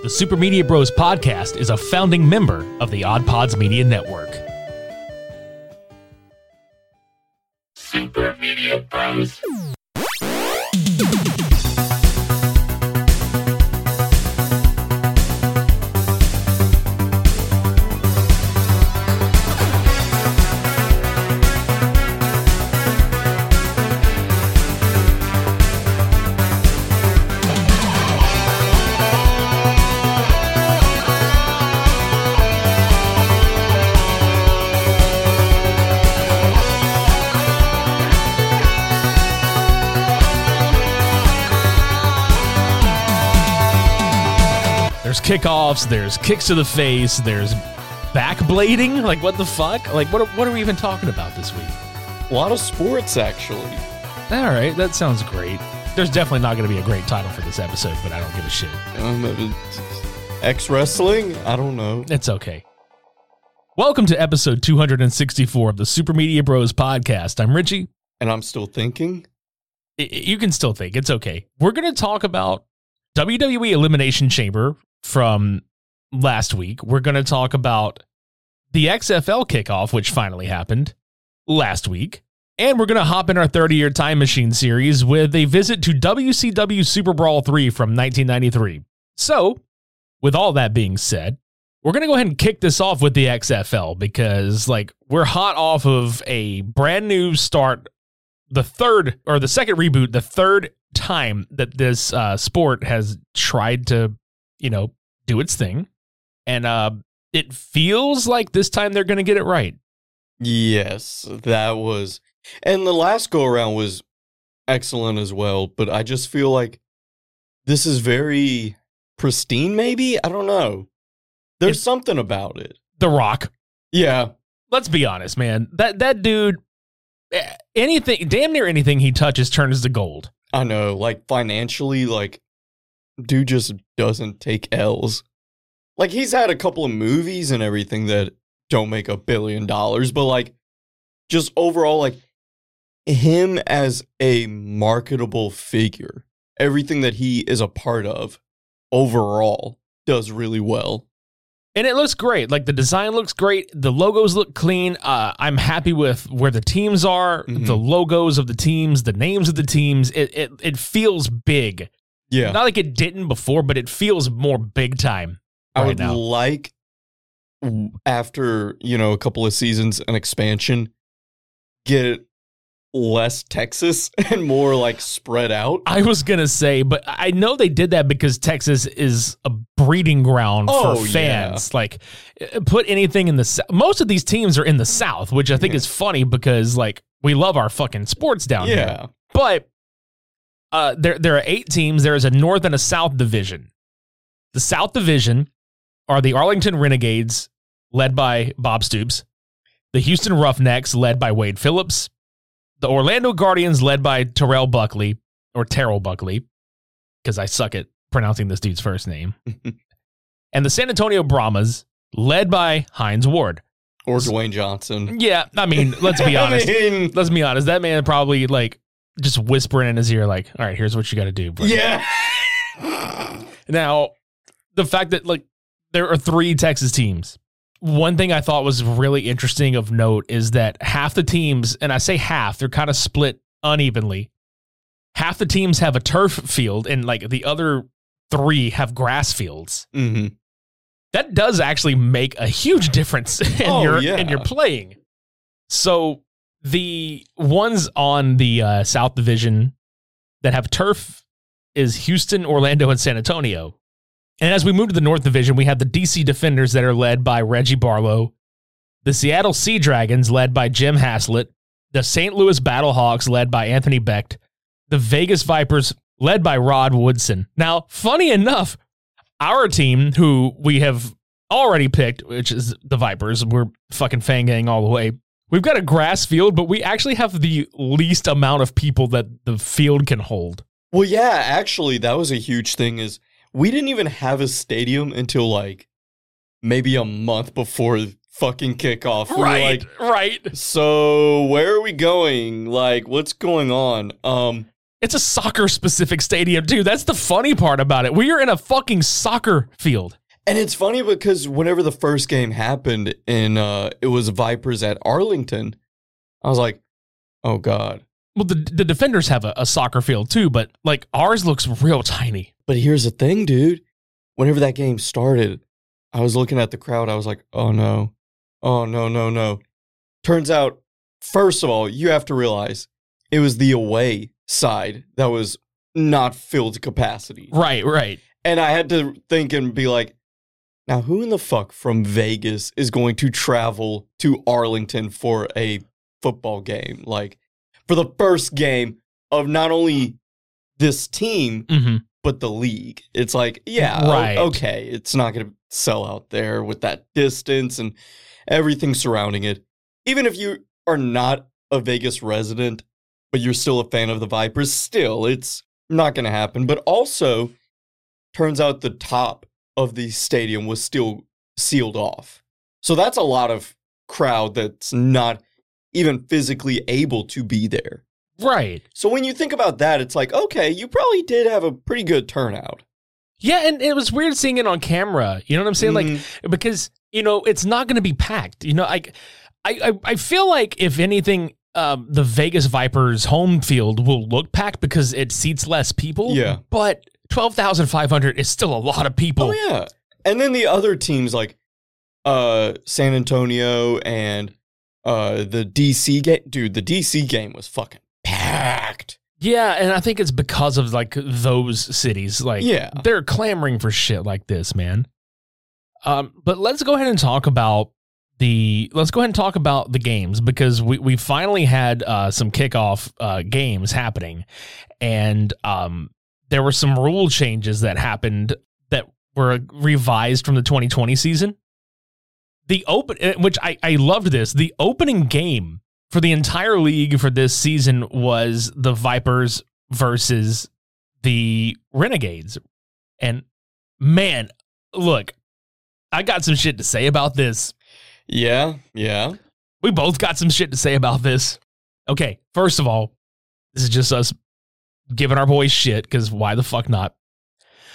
The Super Media Bros podcast is a founding member of the Odd Pods Media Network. Super Media Bros. Kickoffs, there's kicks to the face, there's backblading. Like what the fuck? Like what? What are we even talking about this week? A lot of sports, actually. All right, that sounds great. There's definitely not going to be a great title for this episode, but I don't give a shit. Um, X wrestling? I don't know. It's okay. Welcome to episode 264 of the Super Media Bros podcast. I'm Richie. And I'm still thinking. You can still think. It's okay. We're going to talk about WWE Elimination Chamber from last week. We're going to talk about the XFL kickoff, which finally happened last week. And we're going to hop in our 30 year time machine series with a visit to WCW Super Brawl 3 from 1993. So, with all that being said, we're going to go ahead and kick this off with the XFL because, like, we're hot off of a brand new start, the third or the second reboot, the third time that this uh, sport has tried to, you know, do its thing. And uh, it feels like this time they're going to get it right. Yes, that was. And the last go around was excellent as well, but I just feel like this is very pristine, maybe? I don't know. There's It- something about it. The Rock. Yeah. Let's be honest, man. That that dude, eh, anything, damn near anything he touches turns to gold. I know. Like financially, like, dude just doesn't take L's. Like, he's had a couple of movies and everything that don't make a billion dollars, but like, just overall, like, him as a marketable figure, everything that he is a part of overall does really well. And it looks great. Like the design looks great. The logos look clean. Uh, I'm happy with where the teams are, Mhm. the logos of the teams, the names of the teams. It it it feels big. Yeah. Not like it didn't before, but it feels more big time I would now. like after, you know, a couple of seasons an expansion get less Texas and more like spread out. I was gonna say, but I know they did that because Texas is a breeding ground Oh, for yeah. fans. Like, uh, put anything in the most of these teams are in the South, which I think Yeah. is funny because like we love our fucking sports down here. But uh, there there are eight teams. There is a North and a South division. The South division are the Arlington Renegades, led by Bob Stoops. The Houston Roughnecks, led by Wade Phillips. The Orlando Guardians, led by Terrell Buckley or Terrell Buckley, because I suck at pronouncing this dude's first name. and the San Antonio Brahmas, led by Hines Ward. Or Dwayne Johnson. Yeah, I mean, let's be honest. I mean, let's be honest. That man probably like just whispering in his ear, like, "All right, here's what you got to do." Yeah. Now, the fact that like there are three Texas teams. One thing I thought was really interesting of note is that half the teams, and I say half, they're kind of split unevenly. Half the teams have a turf field, and like the other three have grass fields. hmm That does actually make a huge difference in Oh, your yeah. in your playing. So the ones on the uh, South Division that have turf is Houston, Orlando, and San Antonio. And as we move to the North Division, we have the DC Defenders that are led by Reggie Barlow, the Seattle Sea Dragons led by Jim Haslett, the St. Louis Battlehawks led by Anthony Becht, the Vegas Vipers led by Rod Woodson. Now, funny enough, our team, who we have already picked, which is the Vipers, we're fucking fangang all the way. We've got a grass field, but we actually have the least amount of people that the field can hold. Well, yeah, actually, that was a huge thing. Is we didn't even have a stadium until like maybe a month before fucking kickoff. We like, right. so where are we going? Like, what's going on? Um, It's a soccer specific stadium, dude. That's the funny part about it. We are in a fucking soccer field. And it's funny because whenever the first game happened and uh, it was Vipers at Arlington, I was like, oh god. Well, the, the defenders have a, a soccer field too, but like ours looks real tiny. But here's the thing, dude. Whenever that game started, I was looking at the crowd. I was like, oh no. Oh no, no, no. Turns out, first of all, you have to realize it was the away side that was not filled to capacity. Right, right. And I had to think and be like, now who in the fuck from Vegas is going to travel to Arlington for a football game? Like, for the first game of not only this team, hmm but the league. It's like, yeah, Right. okay, it's not going to sell out there with that distance and everything surrounding it. Even if you are not a Vegas resident, but you're still a fan of the Vipers, still, it's not going to happen. But also, turns out the top of the stadium was still sealed off. So that's a lot of crowd that's not even physically able to be there. Right. So when you think about that, it's like, okay, you probably did have a pretty good turnout. Yeah, and it was weird seeing it on camera. You know what I'm saying? Mhm. Like because you know it's not going to be packed. You know, I I, I feel like if anything. Um, the Vegas Vipers home field will look packed because it seats less people. Yeah. But 12,500 is still a lot of people. Oh yeah. And then the other teams like uh San Antonio and uh the DC game dude, the DC game was fucking packed. Yeah, and I think it's because of like those cities. Like, Yeah. they're clamoring for shit like this, man. Um, but let's go ahead and talk about the. Let's go ahead and talk about the games because we we finally had uh, some kickoff uh, games happening, and um, there were some rule changes that happened that were revised from the 2020 season. The open, eh, which I I loved this. The opening game for the entire league for this season was the Vipers versus the Renegades. And man, look, I got some shit to say about this. Yeah, yeah. We both got some shit to say about this. Okay, first of all, this is just us giving our boys shit because why the fuck not?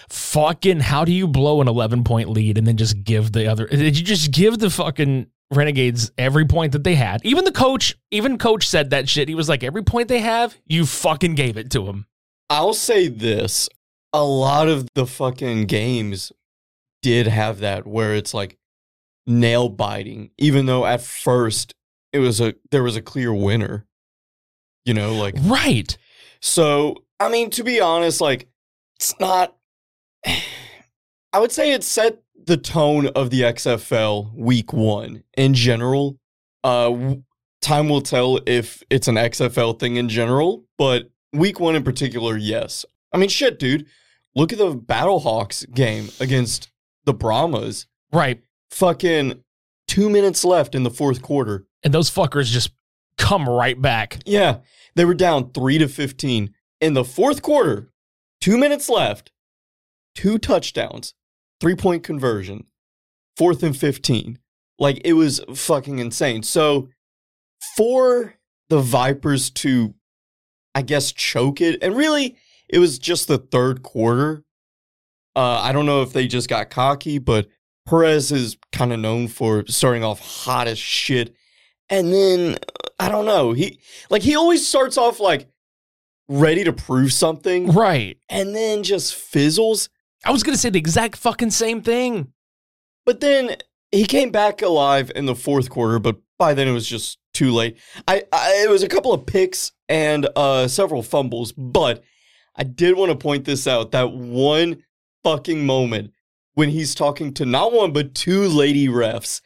Fucking, how do you blow an 11 point lead and then just give the other? Did you just give the fucking Renegades every point that they had? Even the coach, even coach said that shit. He was like, every point they have, you fucking gave it to them. I'll say this. A lot of the fucking games did have that where it's like nail biting, even though at first it was a there was a clear winner. You know, like Right. So, I mean, to be honest, like, it's not. I would say it set the tone of the XFL week one in general. Uh, time will tell if it's an XFL thing in general, but week one in particular, yes. I mean, shit, dude. Look at the Battlehawks game against the Brahmas. Right. Fucking two minutes left in the fourth quarter. And those fuckers just come right back. Yeah, they were down three to fifteen in the fourth quarter. Two minutes left. Two touchdowns, three point conversion, fourth and fifteen. Like it was fucking insane. So for the Vipers to, I guess, choke it, and really, it was just the third quarter. Uh, I don't know if they just got cocky, but Perez is kind of known for starting off hot as shit and then I don't know. He like he always starts off like ready to prove something Right. and then just fizzles. I was going to say the exact fucking same thing. But then he came back alive in the fourth quarter, but by then it was just too late. I, I it was a couple of picks and uh several fumbles, but I did want to point this out. That one fucking moment when he's talking to not one but two lady refs.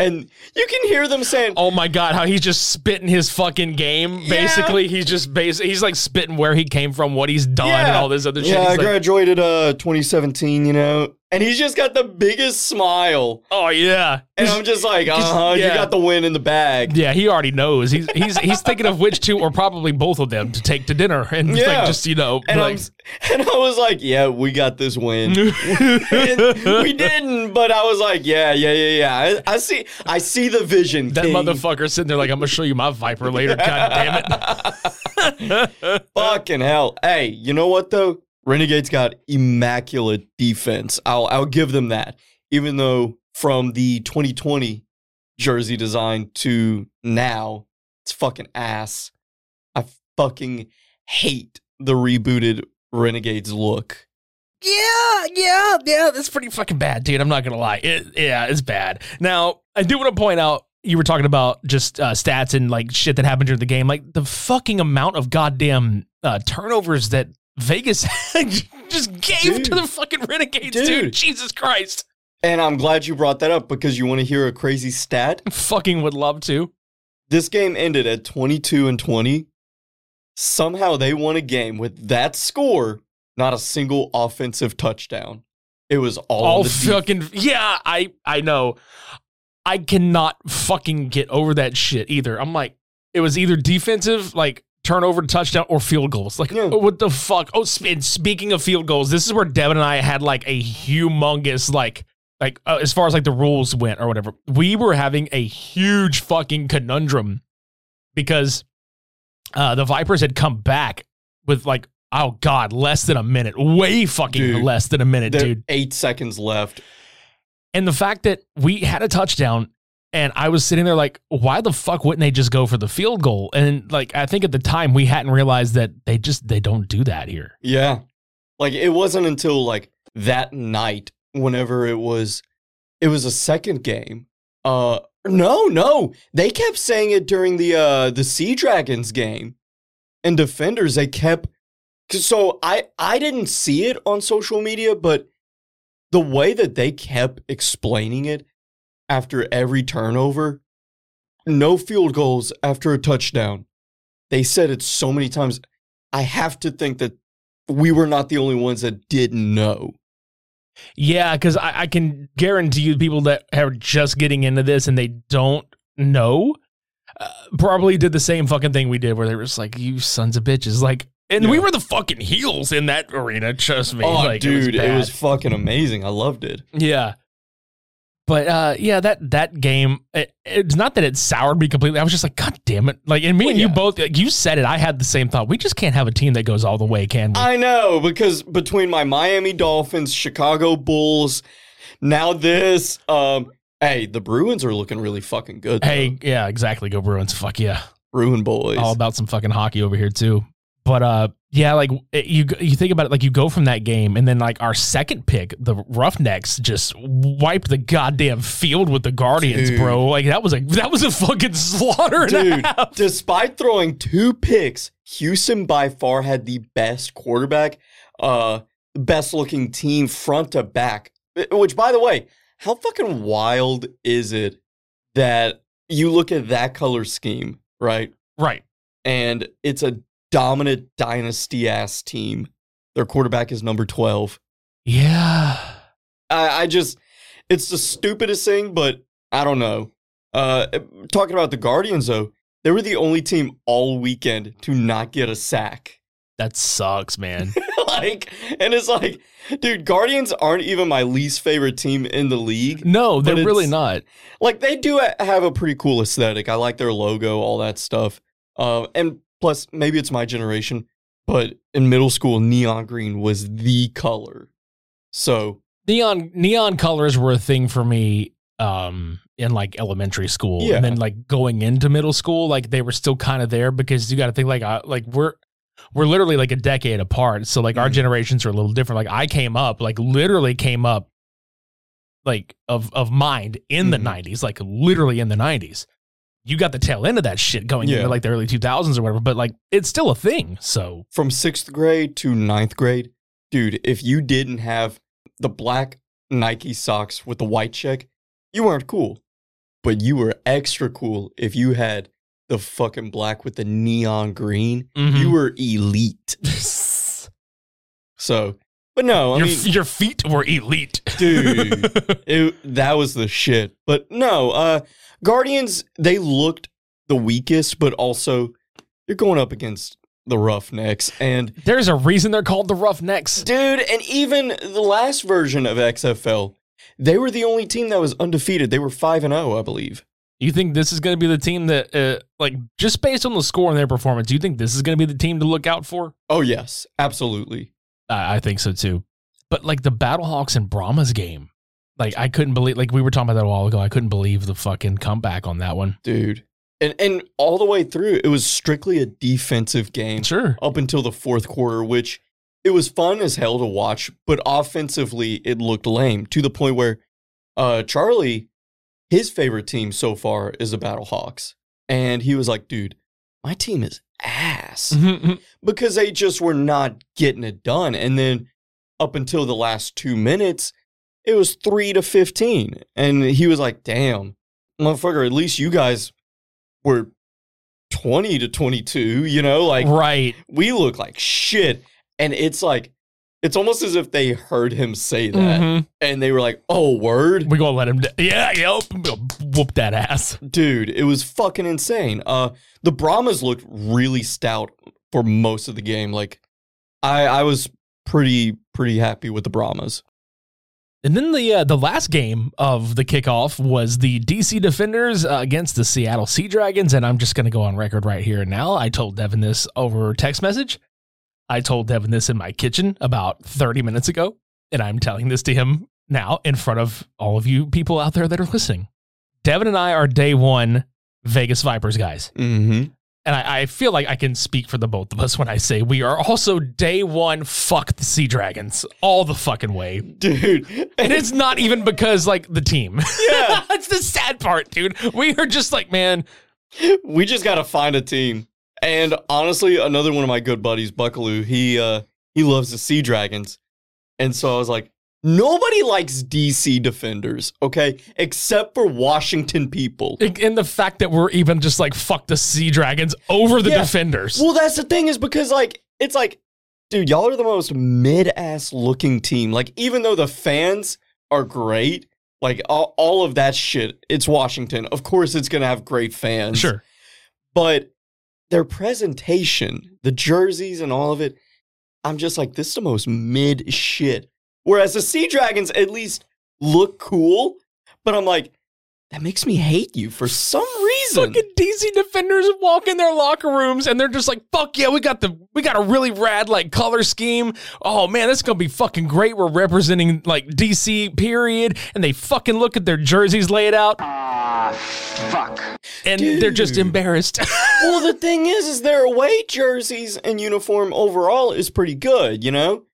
And you can hear them saying, Oh my god, how he's just spitting his fucking game. Yeah. Basically, he's just base he's like spitting where he came from, what he's done, and all this other shit. Yeah, I He's like, graduated uh 2017, you know. And he's just got the biggest smile. Oh yeah, And I'm just like, uh huh, you got the win in the bag. yeah. He already knows. He's he's he's thinking of which two, or probably both of them, to take to dinner, and Yeah. like just you know, And, like, and I was like, yeah, we got this win. We didn't, but I was like, yeah, yeah, yeah, yeah. I, I see, I see the vision. that King. motherfucker sitting there like I'm gonna show you my viper later. God damn it. Fucking hell. Hey, you know what though? Renegades got immaculate defense. I'll I'll give them that. Even though from the 2020 jersey design to now, it's fucking ass. I fucking hate the rebooted Renegades look. Yeah, yeah, yeah. That's pretty fucking bad, dude. I'm not gonna lie. It, yeah, it's bad. Now, I do want to point out you were talking about just uh, stats and like shit that happened during the game. Like the fucking amount of goddamn uh, turnovers that Vegas just gave Dude. to the fucking Renegades, dude. Dude. Jesus Christ. And I'm glad you brought that up because you want to hear a crazy stat? Fucking would love to. This game ended at 22 and 20. Somehow they won a game with that score, not a single offensive touchdown. It was all, All on the def- fucking yeah. I I know. I cannot fucking get over that shit either. I'm like, it was either defensive, like turnover, touchdown, or field goals. Like, Yeah. what the fuck? Oh, sp- speaking of field goals, this is where Devin and I had like a humongous like. Like uh, as far as like the rules went or whatever, we were having a huge fucking conundrum because uh, the Vipers had come back with like oh god less than a minute, way fucking Dude, less than a minute, dude. Eight seconds left. And the fact that we had a touchdown and I was sitting there like, why the fuck wouldn't they just go for the field goal? And like, I think at the time we hadn't realized that they just, they don't do that here. Yeah. Like it wasn't until like that night, whenever it was, it was a second game. Uh, no, no, they kept saying it during the uh the Sea Dragons game, and defenders they kept. So I I didn't see it on social media, but the way that they kept explaining it after every turnover, no field goals after a touchdown. They said it so many times. I have to think that we were not the only ones that didn't know. Yeah. Cause I, I can guarantee you people that are just getting into this and they don't know uh, probably did the same fucking thing we did where they were just like, you sons of bitches. Like, and we were the fucking heels in that arena. Trust me. oh, like, dude, it was, bad. fucking amazing. I loved it. Yeah. But uh yeah, that that game it, it's not that it soured me completely. I was just like, God damn it. Like and me Well, and you both like you said it, I had the same thought. We just can't have a team that goes all the way, can we? I know because between my Miami Dolphins, Chicago Bulls, now this, um, hey, the Bruins are looking really fucking good. though. hey, yeah, exactly. Go Bruins. Fuck yeah. Bruin boys. All about some fucking hockey over here too. But uh yeah, like it, you you think about it like you go from that game and then like our second pick, the Roughnecks just wiped the goddamn field with the Guardians, Dude. bro. Like that was a that was a fucking slaughter Dude, despite throwing two picks, Houston by far had the best quarterback, uh, best looking team front to back. Uh, Which, by the way, how fucking wild is it that you look at that color scheme, right? Right. And it's a dominant dynasty ass team. Their quarterback is number 12. Yeah. I, I just, it's the stupidest thing, but I don't know. Uh, talking about the Guardians, though, they were the only team all weekend to not get a sack. That sucks, man. like, and it's like, dude, Guardians aren't even my least favorite team in the league. No, they're really not. Like, they do have a pretty cool aesthetic. I like their logo, all that stuff. Uh, and plus, maybe it's my generation, but in middle school, neon green was the color. So, Neon neon colors were a thing for me um in like elementary school. Yeah. And then like going into middle school, like they were still kind of there because you got to think like uh, like we're we're literally like a decade apart. So like our Mhm. generations are a little different. Like I came up, like literally came up like of of mind in the Mhm. 90s, like literally in the 90s. You got the tail end of that shit going Yeah. into like the early 2000s or whatever, but like it's still a thing. So from sixth grade to ninth grade, dude, if you didn't have the black Nike socks with the white check, you weren't cool. But you were extra cool if you had the fucking black with the neon green. mhm. You were elite. So But no, I your, mean, your feet were elite. dude, it, that was the shit. But no, uh, Guardians they looked the weakest, but also you're going up against the Roughnecks, and There's a reason they're called the Roughnecks. dude, and even the last version of XFL, they were the only team that was undefeated. They were five and zero, I believe. You think this is going to be the team that, uh, like, just based on the score and their performance, do you think this is going to be the team to look out for? Oh yes, absolutely. I, I think so too. But like the Battlehawks and Brahmas game, like I couldn't believe. Like we were talking about that a while ago. I couldn't believe the fucking comeback on that one. dude. And and all the way through, it was strictly a defensive game Sure. up until the fourth quarter, which it was fun as hell to watch, but offensively it looked lame to the point where uh Charlie, his favorite team so far is the Battlehawks. And he was like, dude, my team is ass. Because they just were not getting it done. And then up until the last two minutes, it was three to 15. And he was like, damn, motherfucker, at least you guys were 20 to 22, you know, like right. we look like shit. And it's like, it's almost as if they heard him say that Mhm. and they were like, oh, word. We gonna let him. d- Yeah, yep. Whoop that ass. Dude, it was fucking insane. Uh, the Brahmas looked really stout for most of the game. Like, I I was pretty pretty happy with the Brahmas. And then the uh, the last game of the kickoff was the DC Defenders uh, against the Seattle Sea Dragons, and I'm just going to go on record right here and now. I told Devin this over text message. I told Devin this in my kitchen about 30 minutes ago, and I'm telling this to him now in front of all of you people out there that are listening. Devin and I are day one Vegas Vipers guys. Mm-hmm. And I, I feel like I can speak for the both of us when I say we are also day one fuck the Sea Dragons all the fucking way. Dude, And it's not even because like the team. Yeah. That's the sad part, dude. We are just like, man, we just gotta find a team. And honestly, another one of my good buddies, Buckaloo, he uh he loves the Sea Dragons. And so I was like, nobody likes DC defenders, okay? Except for Washington people. and the fact that we're even just like fuck the Sea Dragons over the Yeah. defenders. Well, that's the thing is because like it's like, dude, y'all are the most mid-ass looking team. Like, even though the fans are great, like all, all of that shit, it's Washington. Of course, it's gonna have great fans. Sure. but their presentation, the jerseys and all of it, I'm just like, this is the most mid shit. Whereas the Sea Dragons at least look cool, but I'm like, that makes me hate you for some reason. Fucking DC defenders walk in their locker rooms and they're just like, "Fuck yeah, we got the we got a really rad like color scheme. Oh man, this is gonna be fucking great. We're representing like DC period." And they fucking look at their jerseys laid out, Ah, fuck. and they're just embarrassed. well, the thing is, is their away jerseys and uniform overall is pretty good, you know?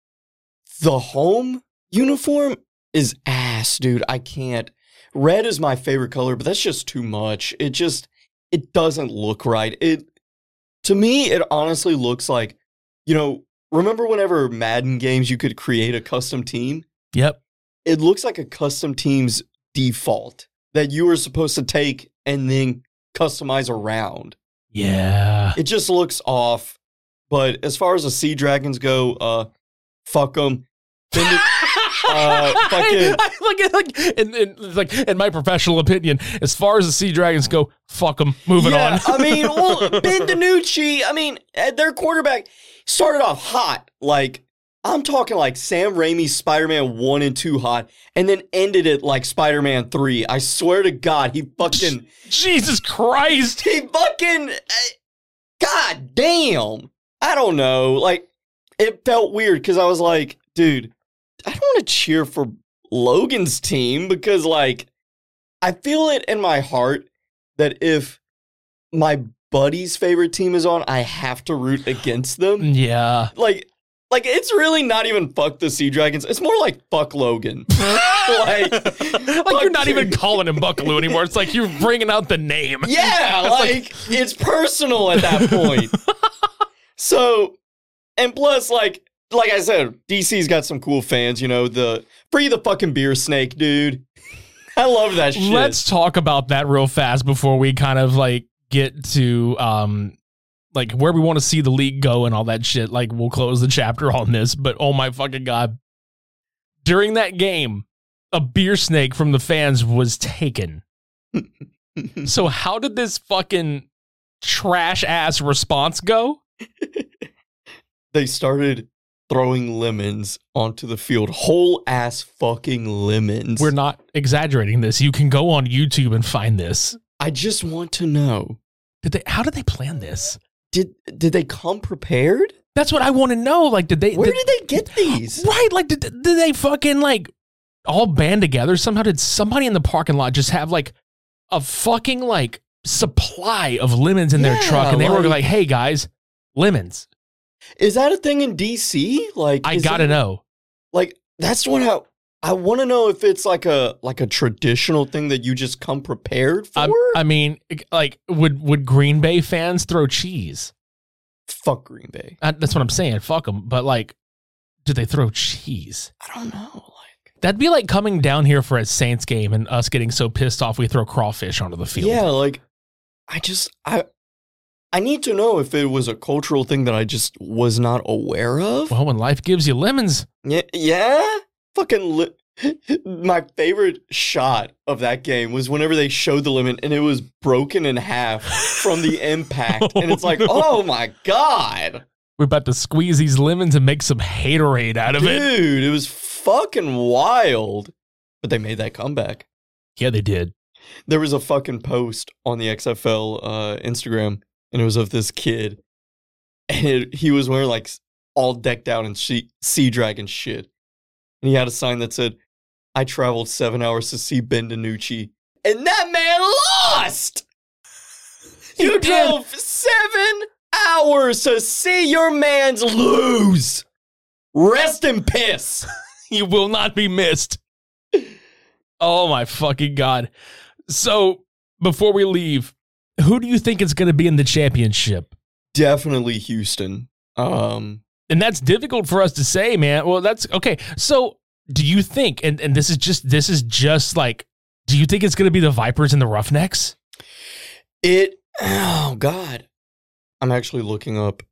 The home uniform is ass, dude. I can't. Red is my favorite color, but that's just too much. It just it doesn't look right. It to me, it honestly looks like, you know, remember whenever Madden games you could create a custom team? yep. It looks like a custom team's default that you were supposed to take and then customize around Yeah. it just looks off. But as far as the sea dragons go, uh, fuck them. Uh, fucking- I, like, like, in, in, like, in my professional opinion, as far as the Sea Dragons go, fuck them. Moving yeah, on. I mean, well, Ben DiNucci, I mean, uh, their quarterback started off hot. Like, I'm talking like Sam Raimi's Spider Man 1 and 2 hot, and then ended it like Spider Man 3. I swear to God, he fucking, Jesus Christ. he fucking, uh, God damn. I don't know. Like, it felt weird because I was like, dude, I don't want to cheer for Logan's team because, like, I feel it in my heart that if my buddy's favorite team is on, I have to root against them. Mm, yeah. Like, like it's really not even fuck the Sea Dragons. It's more like fuck Logan. like, like you're not even calling him Buckaloo anymore. It's like you're bringing out the name. Yeah, like, it's personal at that point. so, and plus, like, like I said, DC's got some cool fans. You know, the free the fucking beer snake, dude. I love that shit. Let's talk about that real fast before we kind of like get to um like where we want to see the league go and all that shit. Like we'll close the chapter on this, but oh my fucking god. during that game, a beer snake from the fans was taken. So how did this fucking trash ass response go? they started throwing lemons onto the field, whole ass fucking lemons. We're not exaggerating this. You can go on YouTube and find this. I just want to know Did they? How did they plan this? did did they come prepared? That's what I want to know. Like, did they? Where did, did they get these? Right. Like, did, did they fucking like all band together? Somehow did somebody in the parking lot just have like a fucking like supply of lemons in their truck? And they were like- like, hey guys, lemons. Is that a thing in DC? Like I gotta it- know. Like that's what I I want to know if it's like a like a traditional thing that you just come prepared for. I, I mean, like, would would Green Bay fans throw cheese? Fuck Green Bay. Uh, that's what I'm saying. Fuck them. But like, do they throw cheese? I don't know. Like That'd be like coming down here for a Saints game and us getting so pissed off we throw crawfish onto the field. yeah, like I just I I need to know if it was a cultural thing that I just was not aware of. Well, when life gives you lemons, Yeah, yeah. Fucking li- my favorite shot of that game was whenever they showed the lemon and it was broken in half from the impact, and it's like, Oh, no. oh my god, we're about to squeeze these lemons and make some haterade out of it. dude, it was fucking wild. But they made that comeback. Yeah, they did. There was a fucking post on the XFL uh, Instagram, and it was of this kid, and it, he was wearing like all decked out in she- sea dragon shit, and he had a sign that said, "I traveled seven hours to see Ben DiNucci," and that man lost. You did. drove seven hours to see your man's lose. Rest in piss. You will not be missed. Oh my fucking god. So, before we leave, who do you think is going to be in the championship? Definitely Houston. Um, And that's difficult for us to say, man. Well, that's okay. So, do you think and and this is just this is just like do you think it's going to be the Vipers and the Roughnecks? It. Oh God, I'm actually looking up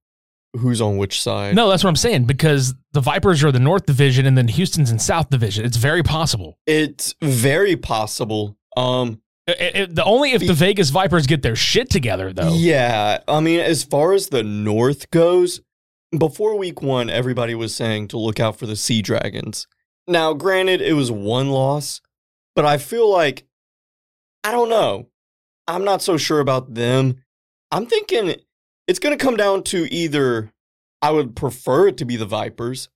who's on which side. No, that's what I'm saying because the Vipers are the North Division and then Houston's in South Division. It's very possible. it's very possible. Um, It- it- the only if the Vegas Vipers get their shit together, though. yeah. I mean, as far as the North goes, before Week One, everybody was saying to look out for the Sea Dragons. Now, granted, it was one loss, but I feel like I don't know. I'm not so sure about them. I'm thinking it's going to come down to either I would prefer it to be the Vipers,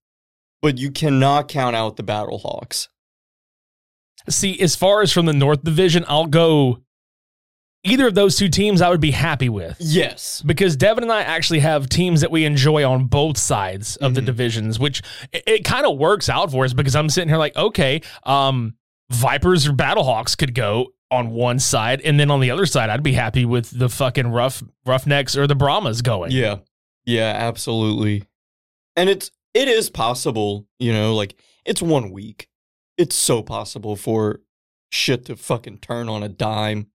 but you cannot count out the Battlehawks. See, as far as from the North Division, I'll go either of those two teams I would be happy with. Yes. Because Devin and I actually have teams that we enjoy on both sides of the Mhm. divisions, which it, it kind of works out for us because I'm sitting here like, okay, um, Vipers or Battlehawks could go on one side, and then on the other side, I'd be happy with the fucking rough Roughnecks or the Brahmas going. Yeah. Yeah, absolutely. And it's it is possible, you know, like it's one week. It's so possible for shit to fucking turn on a dime.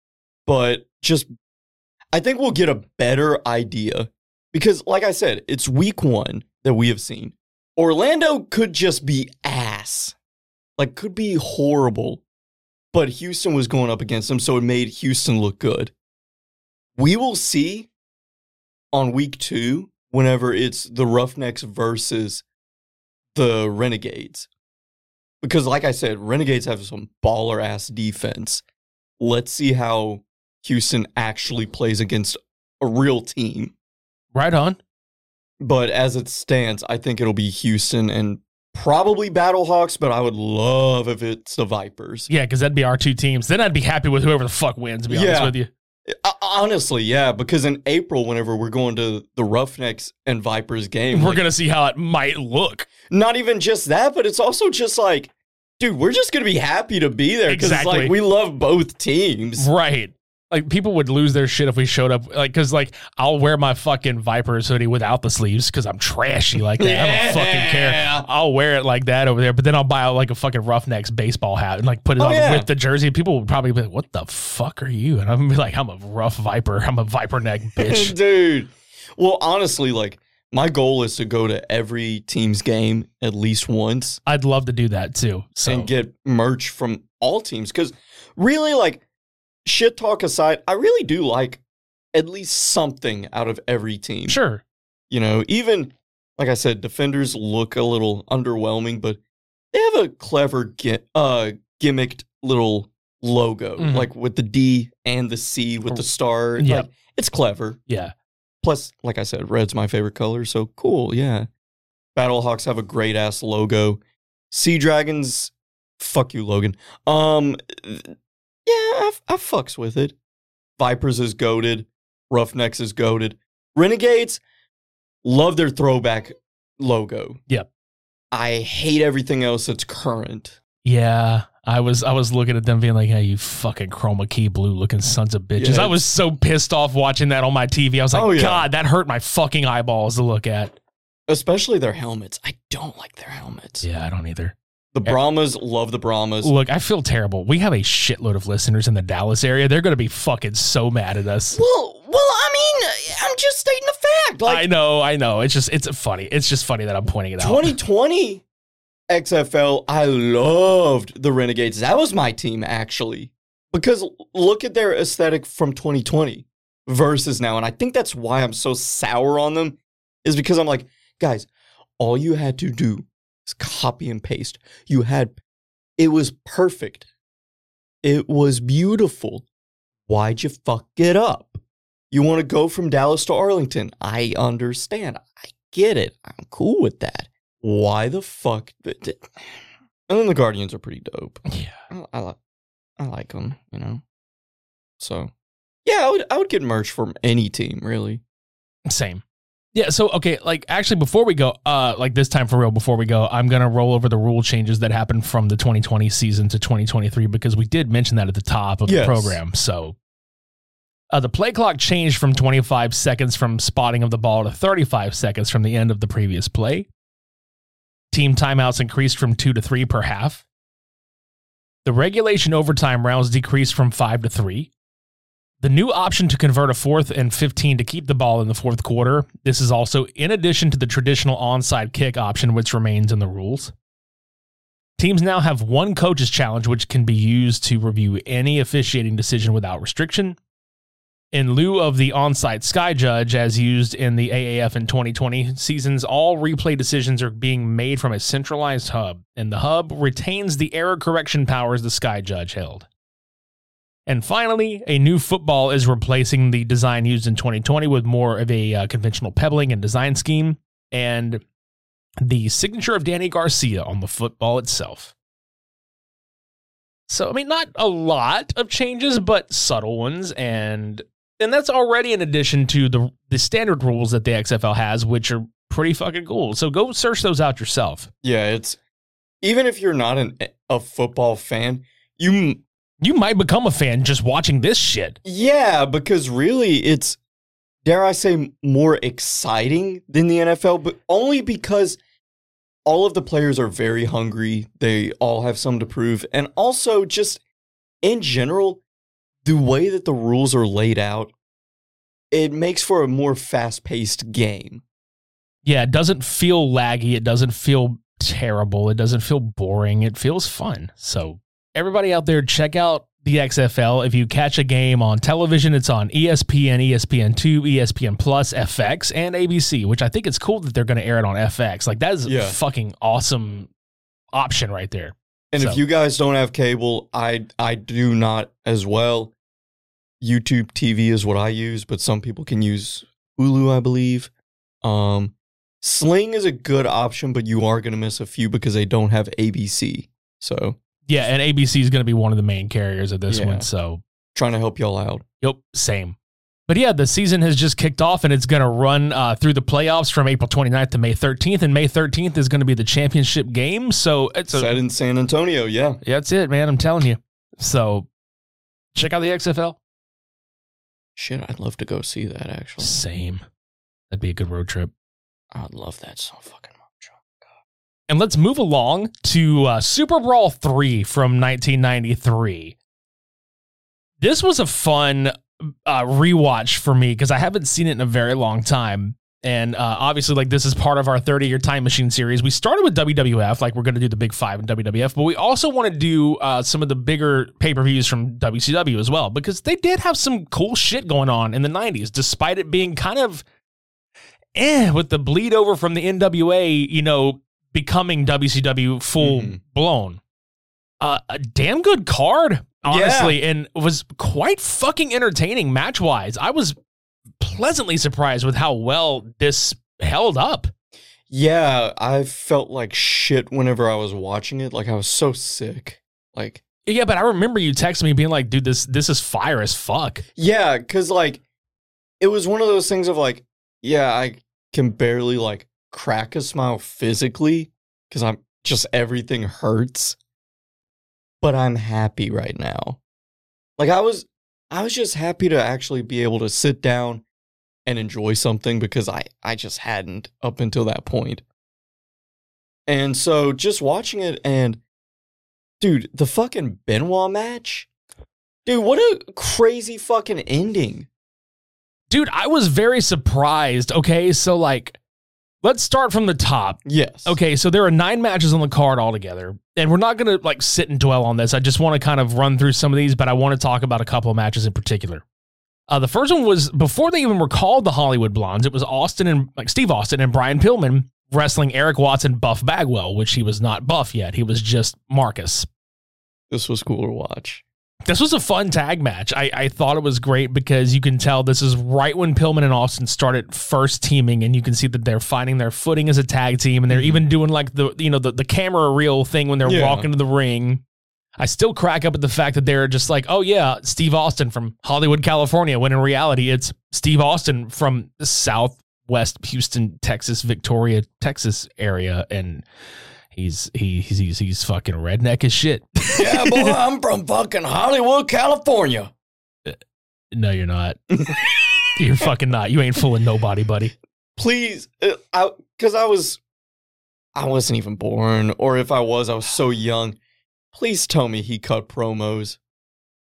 But just I think we'll get a better idea because like I said, it's week 1 that we have seen. Orlando could just be ass. Like could be horrible. But Houston was going up against them so it made Houston look good. We will see on week two, whenever it's the Roughnecks versus the Renegades. Because, like I said, Renegades have some baller ass defense. Let's see how Houston actually plays against a real team. Right on. But as it stands, I think it'll be Houston and probably Battlehawks, but I would love if it's the Vipers. Yeah, because that'd be our two teams. Then I'd be happy with whoever the fuck wins, to be honest with you. Uh, Honestly, yeah, because in April, whenever we're going to the Roughnecks and Vipers game, We're like, going to see how it might look. not even just that, but it's also just like, dude, we're just gonna be happy to be there because Exactly. like we love both teams. Right. Like people would lose their shit if we showed up. Like, cause like I'll wear my fucking Vipers hoodie without the sleeves because I'm trashy like that. I don't fucking care. I'll wear it like that over there, but then I'll buy like a fucking Roughnecks baseball hat and like put it Oh, on yeah. with the jersey. People would probably be like, "What the fuck are you?" And I'm gonna be like, "I'm a rough Viper. I'm a Viper neck bitch." dude. Well, honestly, like My goal is to go to every team's game at least once I'd love to do that too. So and get merch from all teams. Because really, like, shit talk aside, I really do like at least something out of every team. sure. You know, even like I said, defenders look a little underwhelming, but they have a clever gi- uh, gimmicked little logo, Mhm. like with the D and the C with the star. Yeah. Like, it's clever. Yeah. Plus, like I said, red's my favorite color, so cool, yeah. Battlehawks have a great ass logo. Sea Dragons, fuck you, Logan. Um, yeah, I, I fucks with it. Vipers is goaded. Roughnecks is goaded. Renegades, love their throwback logo. Yep. I hate everything else that's current. Yeah. I was I was looking at them being like, "Hey, you fucking chroma key blue looking sons of bitches." Yeah. I was so pissed off watching that on my TV. I was like, Oh, yeah. "God, that hurt my fucking eyeballs to look at." Especially their helmets. I don't like their helmets. Yeah, I don't either. The Brahmas, love the Brahmas. Look, I feel terrible. We have a shitload of listeners in the Dallas area. They're going to be fucking so mad at us. Well, well, I mean, I'm just stating the fact. Like, I know, I know. It's just it's funny. It's just funny that I'm pointing it out. 2020 XFL, I loved the Renegades. That was my team actually. Because look at their aesthetic from 2020 versus now. And I think that's why I'm so sour on them, is because I'm like, guys, all you had to do is copy and paste. You had, it was perfect. It was beautiful. Why'd you fuck it up? You want to go from Dallas to Arlington? I understand. I get it. I'm cool with that. Why the fuck? th- And then the Guardians are pretty dope. Yeah. I, I like, I like them. You know. So, yeah, I would, I would get merch from any team, really. Same. Yeah, so okay, like actually before we go, uh like this time for real before we go, I'm going to roll over the rule changes that happened from the 2020 season to 2023 because we did mention that at the top of Yes. the program. So uh, the play clock changed from 25 seconds from spotting of the ball to 35 seconds from the end of the previous play. Team timeouts increased from 2 to 3 per half. The regulation overtime rounds decreased from 5 to 3. The new option to convert a fourth and 15 to keep the ball in the fourth quarter. This is also in addition to the traditional onside kick option, which remains in the rules. Teams now have one coach's challenge, which can be used to review any officiating decision without restriction. In lieu of the onside sky judge, as used in the AAF in 2020 seasons, all replay decisions are being made from a centralized hub, and the hub retains the error correction powers the sky judge held. And finally, a new football is replacing the design used in 2020 with more of a uh, conventional pebbling and design scheme, and the signature of Dany Garcia on the football itself. So, I mean, not a lot of changes, but subtle ones, and and that's already in addition to the the standard rules that the XFL has, which are pretty fucking cool. So go search those out yourself. Yeah, it's even if you're not an, a football fan, you You might become a fan just watching this shit. Yeah, because really it's dare I say more exciting than the NFL, but only because all of the players are very hungry. They all have some to prove. And also just in general, the way that the rules are laid out, it makes for a more fast-paced game. Yeah, it doesn't feel laggy. It doesn't feel terrible. It doesn't feel boring. It feels fun. So, everybody out there, check out the XFL. If you catch a game on television, it's on ESPN, ESPN2, ESPN Plus, FX, and ABC, which I think it's cool that they're going to air it on FX. Like, that is Yeah. a fucking awesome option right there. And So- if you guys don't have cable, I I do not as well. YouTube TV is what I use, but some people can use Hulu, I believe. Um, Sling is a good option, but you are going to miss a few because they don't have ABC. So, Yeah, and ABC is going to be one of the main carriers of this Yeah. one. So, trying to help y'all out. Yep, same. But yeah, the season has just kicked off and it's going to run uh, through the playoffs from April 29th to May 13th. And May 13th is going to be the championship game. So it's a, Set in San Antonio, yeah. yeah, that's it, man. I'm telling you. So check out the XFL. Shit, I'd love to go see that actually. Same. That'd be a good road trip. I'd love that so fucking. And let's move along to uh, Super Brawl 3 from 1993. This was a fun uh, rewatch for me because I haven't seen it in a very long time. And uh, obviously, like this is part of our 30 year time machine series. We started with WWF, like we're going to do the big five in WWF, but we also want to do uh, some of the bigger pay per views from WCW as well, because they did have some cool shit going on in the 90s, despite it being kind of eh, with the bleed over from the NWA, you know, becoming WCW full Mhm. blown. Uh, a damn good card, honestly, and was quite fucking entertaining match wise. I was pleasantly surprised with how well this held up. Yeah, I felt like shit whenever I was watching it. Like I was so sick. Like Yeah, but I remember you texting me being like, dude, this this is fire as fuck. yeah, cuz like it was one of those things of like yeah, I can barely like crack a smile physically cuz I'm just everything hurts. But I'm happy right now. Like I was I was just happy to actually be able to sit down and enjoy something because I I just hadn't up until that point. And so just watching it and dude, the fucking Benoit match? Dude, what a crazy fucking ending. Dude, I was very surprised. Okay, so like let's start from the top. Yes. Okay, so there are nine matches on the card altogether, and we're not gonna like sit and dwell on this. I just want to kind of run through some of these, but I want to talk about a couple of matches in particular. Uh, the first one was before they even were called the Hollywood Blondes. It was Austin and like Steve Austin and Brian Pillman wrestling Erik Watts and Buff Bagwell, which he was not Buff yet. He was just Marcus. This was cool to watch. This was a fun tag match. I, I thought it was great because you can tell this is right when Pillman and Austin started first teaming, and you can see that they're finding their footing as a tag team, and they're mm-hmm. even doing like the you know the, the camera reel thing when they're Yeah. walking to the ring. I still crack up at the fact that they're just like, oh yeah, Steve Austin from Hollywood, California, when in reality it's Steve Austin from Southwest Houston, Texas, Victoria, Texas area, and he's he, he's he's he's fucking redneck as shit. Yeah, boy, I'm from fucking Hollywood, California. No, you're not. you're fucking not. You ain't fooling nobody, buddy. Please, uh, I because I was, I wasn't even born, or if I was, I was so young. Please tell me he cut promos.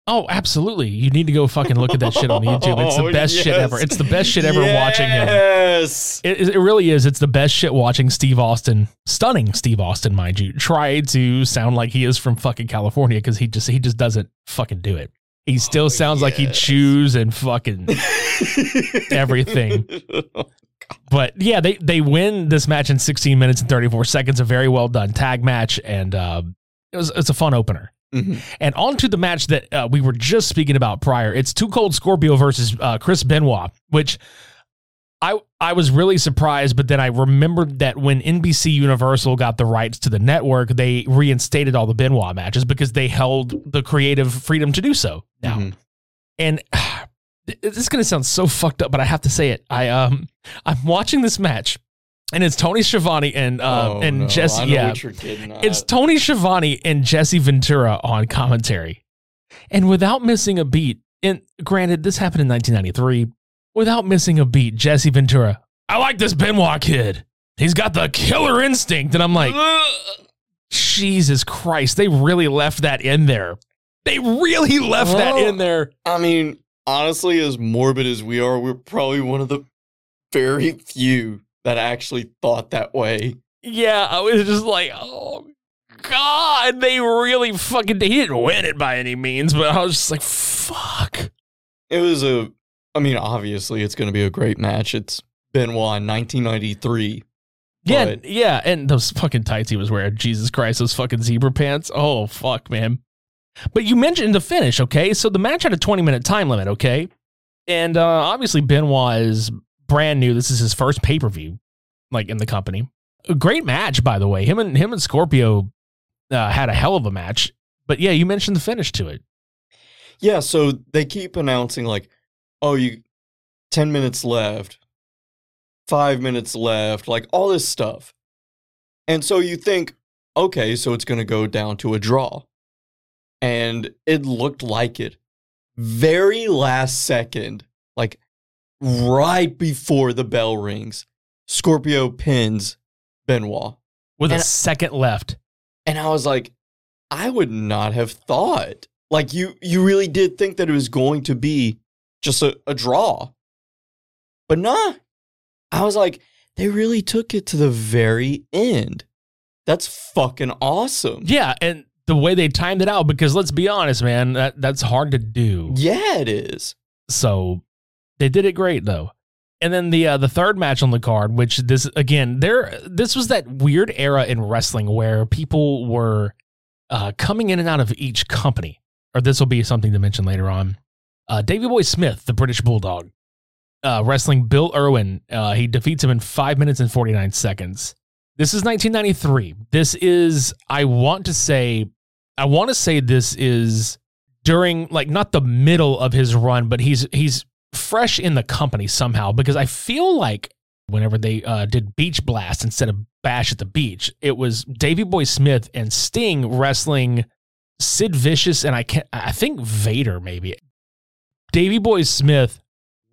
Oh, absolutely. You need to go fucking look at that shit on YouTube. It's the Oh, best shit ever. It's the best shit ever watching him. Yes. It, it really is. It's the best shit watching Steve Austin, stunning Steve Austin, mind you, try to sound like he is from fucking California because he just he just doesn't fucking do it. He still sounds like he chews and fucking everything. But yeah, they they win this match in 16 minutes and 34 seconds. A very well done tag match, and uh, it was it's a fun opener. Mhm. And on to the match that uh, we were just speaking about prior. It's Too Cold Scorpio versus uh, Chris Benoit, which I I was really surprised, but then I remembered that when NBC Universal got the rights to the network, they reinstated all the Benoit matches because they held the creative freedom to do so now. Mhm. And this is going to sound so fucked up, but I have to say it. I um I'm watching this match, and it's Tony Schiavone and uh Oh, and no, Jesse. Yeah, what you're getting at. it's Tony Schiavone and Jesse Ventura on commentary. And without missing a beat, and granted, this happened in 1993, without missing a beat, Jesse Ventura, I like this Benoit kid. He's got the killer instinct. And I'm like, Jesus Christ, they really left that in there. They really left that Oh. in there. I mean, honestly, as morbid as we are, we're probably one of the very few that actually thought that way. Yeah, I was just like, oh God, they really fucking he didn't win it by any means, but I was just like, fuck. It was a, I mean, obviously, it's going to be a great match. It's Benoit in 1993. Yeah, But- yeah, and those fucking tights he was wearing. Jesus Christ, those fucking zebra pants. Oh fuck, man. But you mentioned the finish, okay? So the match had a 20 minute time limit, okay? And uh, obviously Benoit is brand new. This is his first pay per view, like in the company. A great match, by the way. Him and him and Scorpio uh, had a hell of a match. But yeah, you mentioned the finish to it. Yeah, so they keep announcing, like, oh, you, 10 minutes left, five minutes left, like all this stuff. And so you think, okay, so it's going to go down to a draw. And it looked like it. Very last second, like right before the bell rings, Scorpio pins Benoit. With a second left. And I was like, I would not have thought. Like you you really did think that it was going to be just a, a draw. But nah. I was like, they really took it to the very end. That's fucking awesome. Yeah, and the way they timed it out, because let's be honest, man, that that's hard to do. Yeah, it is. So they did it great though. And then the uh, the third match on the card, which this again, there this was that weird era in wrestling where people were uh, coming in and out of each company. Or this will be something to mention later on. Uh, Davy Boy Smith, the British Bulldog, uh, wrestling Bill Irwin. Uh, he defeats him in five minutes and forty nine seconds. This is 1993. This is I want to say I want to say this is during like not the middle of his run, but he's he's fresh in the company somehow because I feel like whenever they uh, did Beach Blast instead of Bash at the Beach, it was Davy Boy Smith and Sting wrestling Sid Vicious and I can I think Vader maybe. Davy Boy Smith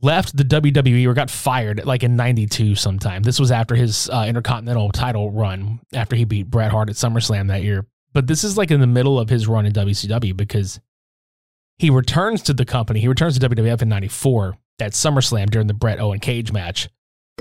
left the WWE or got fired like in 92 sometime. This was after his uh, Intercontinental title run after he beat Bret Hart at SummerSlam that year. But this is like in the middle of his run in WCW because he returns to the company. He returns to WWF in 94 at SummerSlam during the Bret Owen Cage match.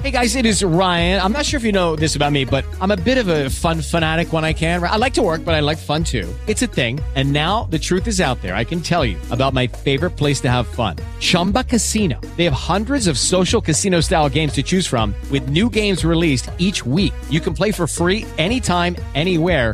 Hey guys, it is Ryan. I'm not sure if you know this about me, but I'm a bit of a fun fanatic when I can. I like to work, but I like fun too. It's a thing. And now the truth is out there. I can tell you about my favorite place to have fun Chumba Casino. They have hundreds of social casino style games to choose from, with new games released each week. You can play for free anytime, anywhere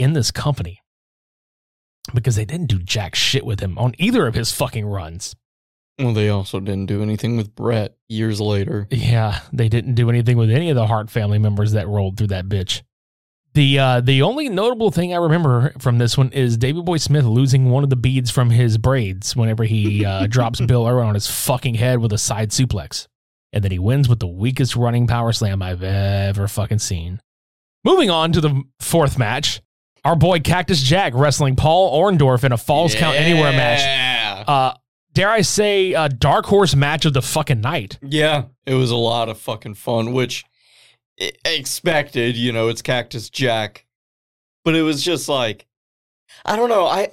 in this company because they didn't do jack shit with him on either of his fucking runs. Well, they also didn't do anything with Bret years later. Yeah, they didn't do anything with any of the Hart family members that rolled through that bitch. The uh, the only notable thing I remember from this one is Davy Boy Smith losing one of the beads from his braids whenever he uh, drops Bill Irwin on his fucking head with a side suplex, and then he wins with the weakest running power slam I've ever fucking seen. Moving on to the fourth match, our boy Cactus Jack wrestling Paul Orndorff in a Falls Count Anywhere match. Uh, dare I say, a dark horse match of the fucking night. Yeah, it was a lot of fucking fun, which expected. You know, it's Cactus Jack, but it was just like, I don't know. I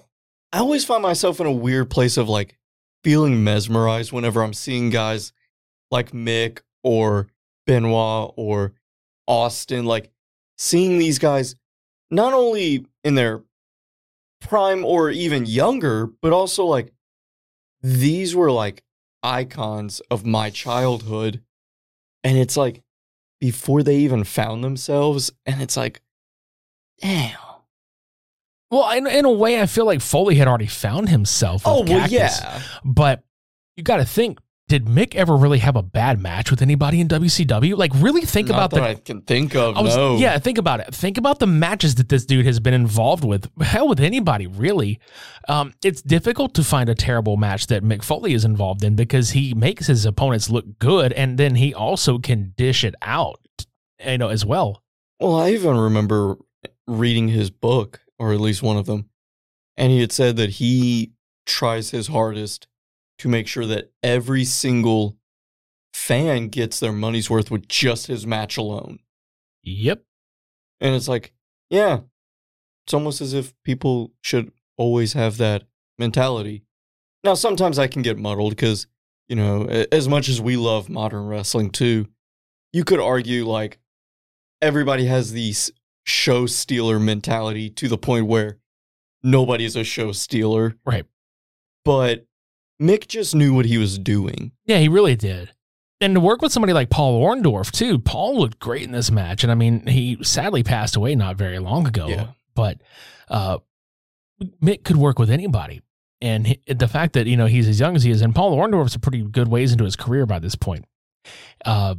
I always find myself in a weird place of like feeling mesmerized whenever I'm seeing guys like Mick or Benoit or Austin, like seeing these guys not only in their prime or even younger, but also like these were like icons of my childhood. And it's like before they even found themselves, and it's like, damn. Well, in, in a way, I feel like Foley had already found himself. Oh, well, Cactus. yeah. But you got to think, did Mick ever really have a bad match with anybody in WCW? Like, really think Not about that the I can think of. Was- no. Yeah, think about it. Think about the matches that this dude has been involved with. Hell, with anybody, really. Um, it's difficult to find a terrible match that Mick Foley is involved in because he makes his opponents look good, and then he also can dish it out, you know, as well. Well, I even remember reading his book, or at least one of them, and he had said that he tries his hardest to make sure that every single fan gets their money's worth with just his match alone. Yep. And it's like, yeah, it's almost as if people should always have that mentality. Now, sometimes I can get muddled because, you know, as much as we love modern wrestling too, you could argue like everybody has these show stealer mentality to the point where nobody's a show stealer. Right. But Mick just knew what he was doing. Yeah, he really did. And to work with somebody like Paul Orndorff, too, Paul looked great in this match. And I mean, he sadly passed away not very long ago. Yeah. But uh, Mick could work with anybody. And he, the fact that, you know, he's as young as he is, and Paul Orndorff's a pretty good ways into his career by this point. Uh,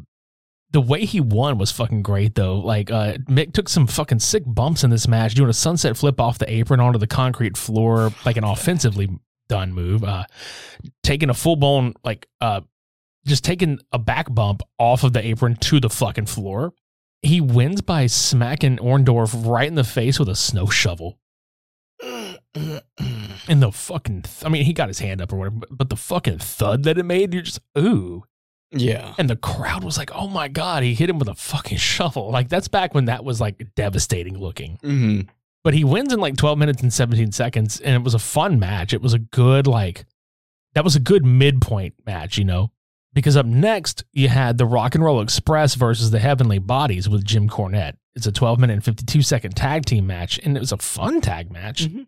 the way he won was fucking great though. Like uh, Mick took some fucking sick bumps in this match, doing a sunset flip off the apron onto the concrete floor, like an offensively done move. Uh, taking a full blown like uh, just taking a back bump off of the apron to the fucking floor. He wins by smacking Orndorff right in the face with a snow shovel. And the fucking, th- I mean, he got his hand up or whatever, but, but the fucking thud that it made, you're just, ooh. Yeah. And the crowd was like, oh my God, he hit him with a fucking shovel. Like, that's back when that was like devastating looking. hmm But he wins in like 12 minutes and 17 seconds. And it was a fun match. It was a good, like, that was a good midpoint match, you know? Because up next, you had the Rock and Roll Express versus the Heavenly Bodies with Jim Cornette. It's a 12 minute and 52 second tag team match. And it was a fun tag match. Mhm.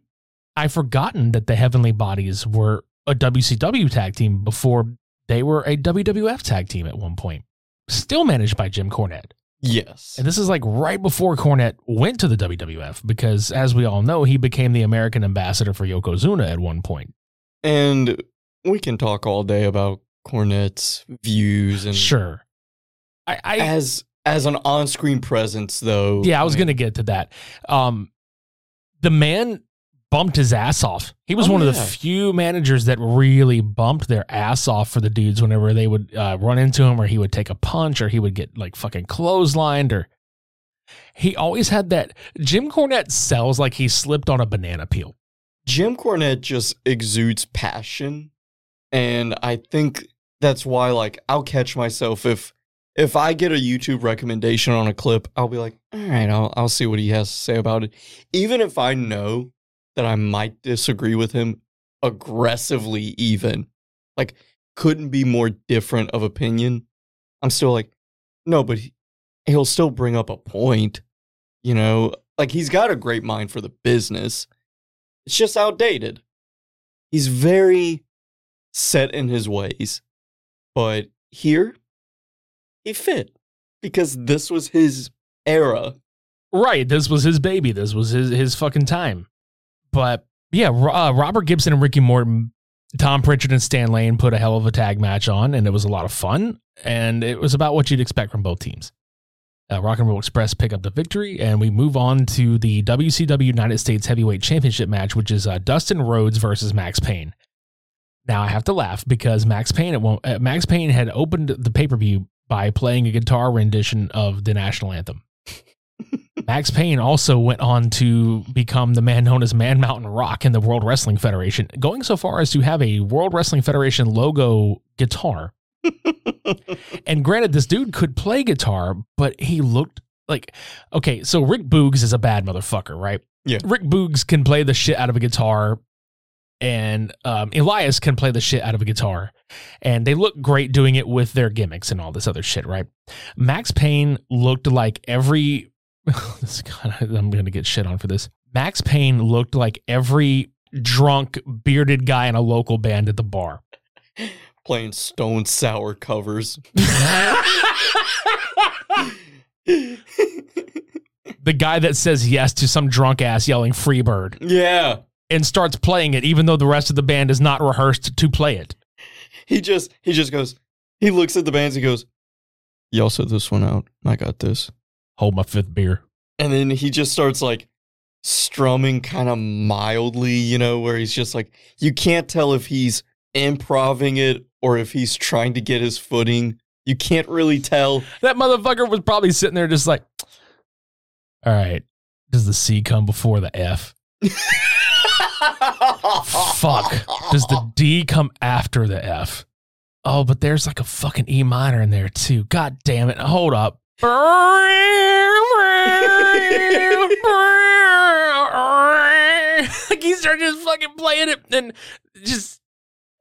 I've forgotten that the Heavenly Bodies were a WCW tag team before they were a WWF tag team at one point, still managed by Jim Cornette. Yes. And this is like right before Cornette went to the WWF because, as we all know, he became the American ambassador for Yokozuna at one point. And we can talk all day about Cornette's views and Sure. I, I as as an on-screen presence though. yeah, I was mean, gonna get to that. Um, the man bumped his ass off. He was Oh, one of the few managers that really bumped their ass off for the dudes whenever they would uh, run into him, or he would take a punch, or he would get like fucking clotheslined, or he always had that. Jim Cornette sells like he slipped on a banana peel. Jim Cornette just exudes passion, and I think that's why like I'll catch myself if if I get a YouTube recommendation on a clip, I'll be like, all right, I'll I'll see what he has to say about it, even if I know that I might disagree with him aggressively, even like couldn't be more different of opinion. I'm still like, no, but he, he'll still bring up a point, you know. Like he's got a great mind for the business. It's just outdated. He's very set in his ways. But here, he fit because this was his era. Right. This was his baby. This was his his fucking time. But yeah, uh, Robert Gibson and Ricky Morton, Tom Prichard and Stan Lane put a hell of a tag match on, and it was a lot of fun. And it was about what you'd expect from both teams. Uh, Rock and Roll Express pick up the victory, and we move on to the WCW United States Heavyweight Championship match, which is uh, Dustin Rhodes versus Max Payne. Now I have to laugh because Max Payne uh, Max Payne had opened the pay per view by playing a guitar rendition of the national anthem. Max Payne also went on to become the man known as Man Mountain Rock in the World Wrestling Federation, going so far as to have a World Wrestling Federation logo guitar. and granted, this dude could play guitar, but he looked like okay. So Rick Boogs is a bad motherfucker, right? Yeah. Rick Boogs can play the shit out of a guitar, and um, Elias can play the shit out of a guitar, and they look great doing it with their gimmicks and all this other shit, right? Max Payne looked like every. this is I'm gonna get shit on for this. Max Payne looked like every drunk bearded guy in a local band at the bar. Playing Stone Sour covers. the guy that says yes to some drunk ass yelling Freebird yeah. and starts playing it even though the rest of the band is not rehearsed to play it. He just he just goes, he looks at the bands, he goes, Y'all set this one out. I got this. Hold my fifth beer. And then he just starts like strumming kind of mildly, you know, where he's just like, you can't tell if he's improving it or if he's trying to get his footing. You can't really tell. That motherfucker was probably sitting there just like, all right, does the C come before the F? Fuck. Does the D come after the F? Oh, but there's like a fucking E minor in there too. God damn it. Hold up. Like he started just fucking playing it and just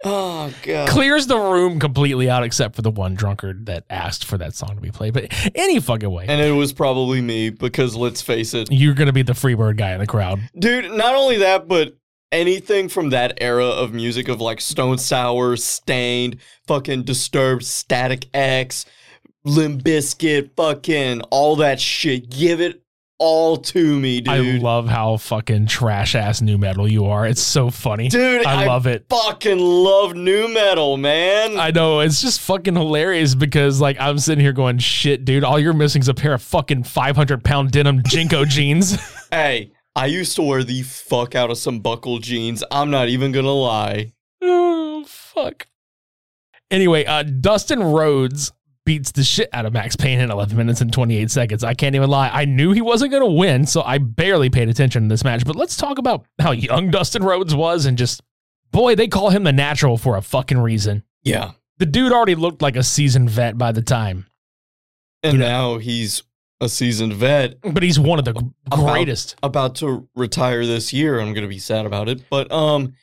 Oh god. clears the room completely out except for the one drunkard that asked for that song to be played. But any fucking way, And it was probably me because let's face it, you're gonna be the Freebird guy in the crowd. dude. Not only that, but anything from that era of music of like Stone Sour, Staind, fucking Disturbed, Static X, Limp Bizkit, fucking all that shit. Give it all to me, dude. I love how fucking trash ass nu metal you are. It's so funny. Dude, I, I love it. Fucking love nu metal, man. I know it's just fucking hilarious because like I'm sitting here going, shit, dude, all you're missing is a pair of fucking 500 pound denim JNCO jeans. hey, I used to wear the fuck out of some buckle jeans. I'm not even gonna lie. oh fuck. Anyway, uh, Dustin Rhodes beats the shit out of Max Payne in 11 minutes and 28 seconds. I can't even lie. I knew he wasn't going to win, so I barely paid attention to this match. But let's talk about how young Dustin Rhodes was and just, boy, they call him the natural for a fucking reason. Yeah. The dude already looked like a seasoned vet by the time, And You know- now he's a seasoned vet but he's one of the About- greatest. about to retire this year. I'm gonna be sad about it. But um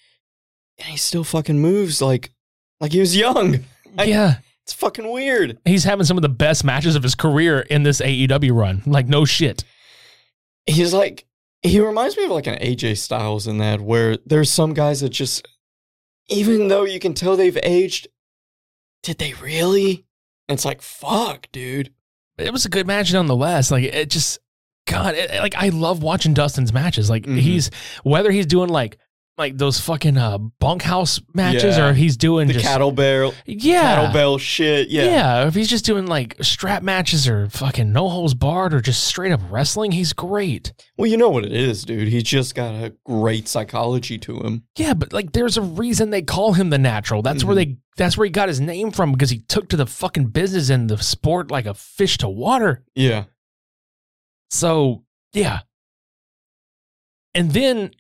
and he still fucking moves like like he was young. I- yeah. It's fucking weird. He's having some of the best matches of his career in this AEW run. Like, no shit. He's like he reminds me of like an AJ Styles in that where there's some guys that just even though you can tell they've aged, did they really? And it's like, fuck, dude. it was a good match nonetheless. Like it just, God, it, like I love watching Dustin's matches. Like Mhm. he's whether he's doing like like those fucking uh bunkhouse matches Yeah. or if he's doing The just cattle barrel yeah. kettlebell shit. Yeah. Yeah. if he's just doing like strap matches or fucking no holes barred or just straight up wrestling, he's great. Well, you know what it is, dude. He's just got a great psychology to him. Yeah, but like there's a reason they call him the natural. That's where they that's where he got his name from because he took to the fucking business and the sport like a fish to water. Yeah. So yeah. And then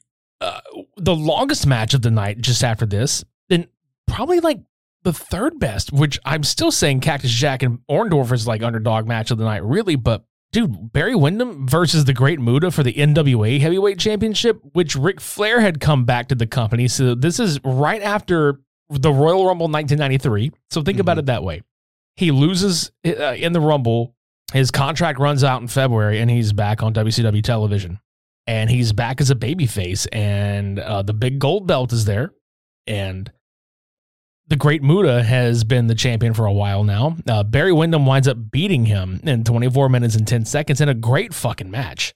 uh, the longest match of the night just after this, then probably like the third best, which I'm still saying Cactus Jack and Orndorff is like underdog match of the night, really. But dude, Barry Windham versus the Great Muta for the NWA Heavyweight Championship, which Ric Flair had come back to the company. So this is right after the Royal Rumble 1993. So think about Mhm. it that way. He loses uh, in the Rumble. His contract runs out in February, and he's back on WCW television. And he's back as a babyface, and uh, the big gold belt is there. And the Great Muta has been the champion for a while now. Uh, Barry Windham winds up beating him in 24 minutes and 10 seconds in a great fucking match.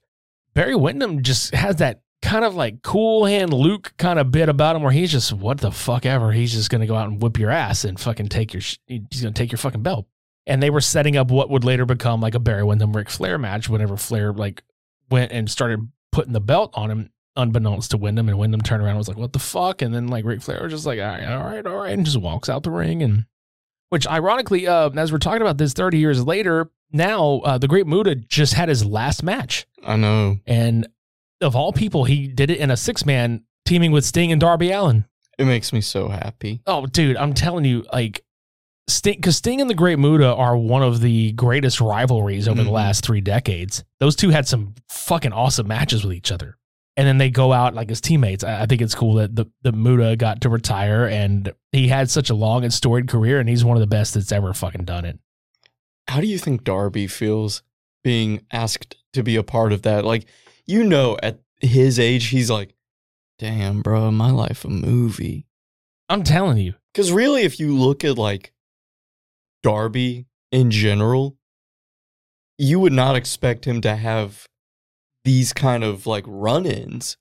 Barry Windham just has that kind of like cool hand Luke kind of bit about him where he's just, what the fuck ever. He's just to go out and whip your ass and fucking take your, sh- he's to take your fucking belt. And they were setting up what would later become like a Barry Windham Ric Flair match whenever Flair like went and started putting the belt on him unbeknownst to Windham, and Windham turned around and was like, "What the fuck?" And then like Ric Flair was just like, "All right, all right, all right," and just walks out the ring. And which, ironically, uh, as we're talking about this, thirty years later, now uh, the Great Muta just had his last match, I know. and of all people, he did it in a six man teaming with Sting and Darby Allin. It makes me so happy. Oh, dude, I'm telling you, like Sting, because Sting and the Great Muta are one of the greatest rivalries over the Mhm. last three decades. Those two had some fucking awesome matches with each other, and then they go out like as teammates. I, I think it's cool that the the Muta got to retire, and he had such a long and storied career, and he's one of the best that's ever fucking done it. How do you think Darby feels being asked to be a part of that? Like, you know, at his age, he's like, damn, bro, my life a movie. I'm telling you, Because really, if you look at like Darby in general, you would not expect him to have these kind of like run ins.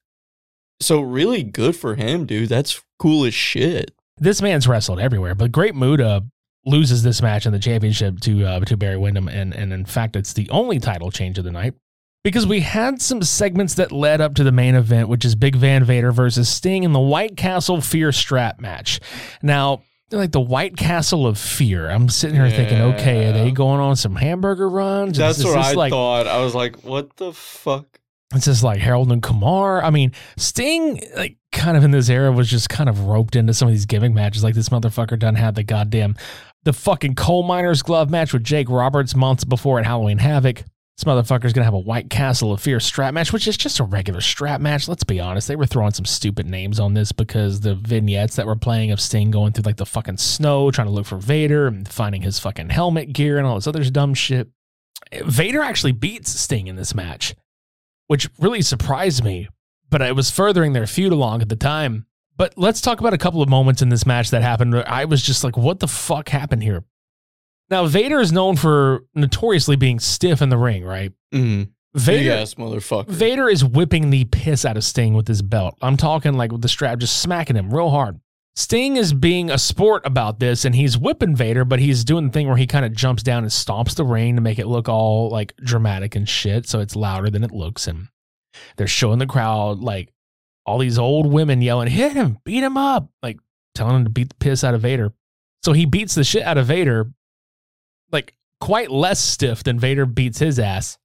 So, really good for him, dude. That's cool as shit. this man's wrestled everywhere, but Great Muta loses this match in the championship to uh, to Barry Windham, and and in fact, it's the only title change of the night because we had some segments that led up to the main event, which is Big Van Vader versus Sting in the White Castle Fear Strap match. Now. Like the White Castle of Fear. I'm sitting here thinking, okay, are they going on some hamburger runs? That's Is what I like, thought. I was like, what the fuck? it's just like Harold and Kumar. I mean, Sting, like, kind of in this era, was just kind of roped into some of these gimmick matches. Like, this motherfucker done had the goddamn, the fucking coal miner's glove match with Jake Roberts months before at Halloween Havoc. This motherfucker's gonna have a White Castle of Fear strap match, which is just a regular strap match. Let's be honest. They were throwing some stupid names on this because the vignettes that were playing of Sting going through like the fucking snow, trying to look for Vader and finding his fucking helmet gear and all this other dumb shit. Vader actually beats Sting in this match which really surprised me, but it was furthering their feud along at the time. But let's talk about a couple of moments in this match that happened I was just like, what the fuck happened here? Now, Vader is known for notoriously being stiff in the ring, right? Mm. Big Vader ass motherfucker. Vader is whipping the piss out of Sting with his belt. I'm talking like with the strap, just smacking him real hard. Sting is being a sport about this and he's whipping Vader, but he's doing the thing where he kind of jumps down and stomps the ring to make it look all like dramatic and shit. So it's louder than it looks. And they're showing the crowd like all these old women yelling, hit him, beat him up, like telling him to beat the piss out of Vader. So he beats the shit out of Vader, like quite less stiff than Vader beats his ass.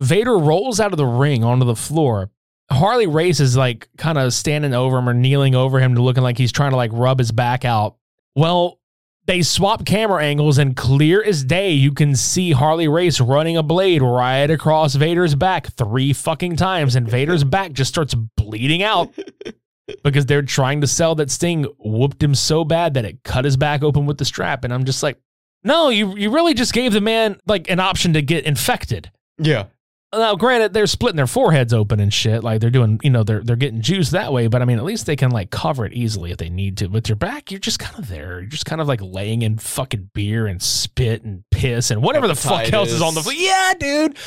Vader rolls out of the ring onto the floor. Harley Race is like kind of standing over him or kneeling over him to looking like he's trying to like rub his back out. Well, they swap camera angles and clear as day you can see Harley Race running a blade right across Vader's back three fucking times and Vader's back just starts bleeding out because they're trying to sell that Sting whooped him so bad that it cut his back open with the strap and I'm just like no, you you really just gave the man like an option to get infected. yeah. Now, granted, they're splitting their foreheads open and shit. Like they're doing, you know, they're they're getting juice that way. But I mean, at least they can like cover it easily if they need to. With your back, you're just kind of there. You're just kind of like laying in fucking beer and spit and piss and whatever the fuck else is on the. Hepatitis. Yeah, dude.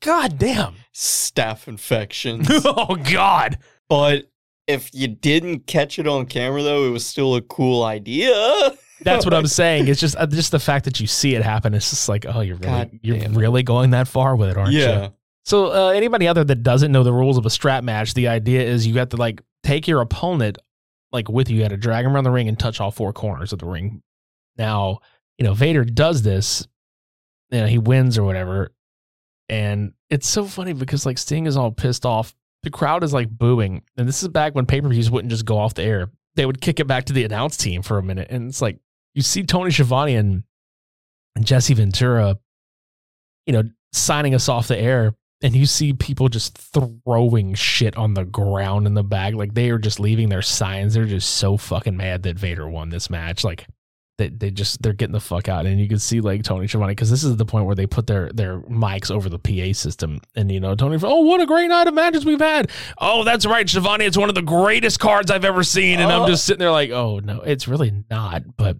God damn. Staph infections. oh God. but if you didn't catch it on camera, though, it was still a cool idea. That's what I'm saying. It's just uh, just the fact that you see it happen. It's just like, oh, you're really God you're really going that far with it, aren't you? yeah. So uh, anybody out there that doesn't know the rules of a strap match, the idea is you got to like take your opponent like with you. You got to drag him around the ring and touch all four corners of the ring. Now, you know Vader does this. You know he wins or whatever, and it's so funny because like Sting is all pissed off. The crowd is like booing, and this is back when pay per views wouldn't just go off the air. They would kick it back to the announce team for a minute, and it's like you see Tony Schiavone and, Jesse Ventura, you know, signing us off the air and you see people just throwing shit on the ground in the bag. Like they are just leaving their signs. They're just so fucking mad that vader won this match. Like they, they just they're getting the fuck out. And you can see like tony Schiavone because this is the point where they put their their mics over the pa system. And you know tony oh what a great night of matches we've had. Oh that's right Schiavone it's one of the greatest cards i've ever seen. And i'm oh. just sitting there like oh no it's really not. But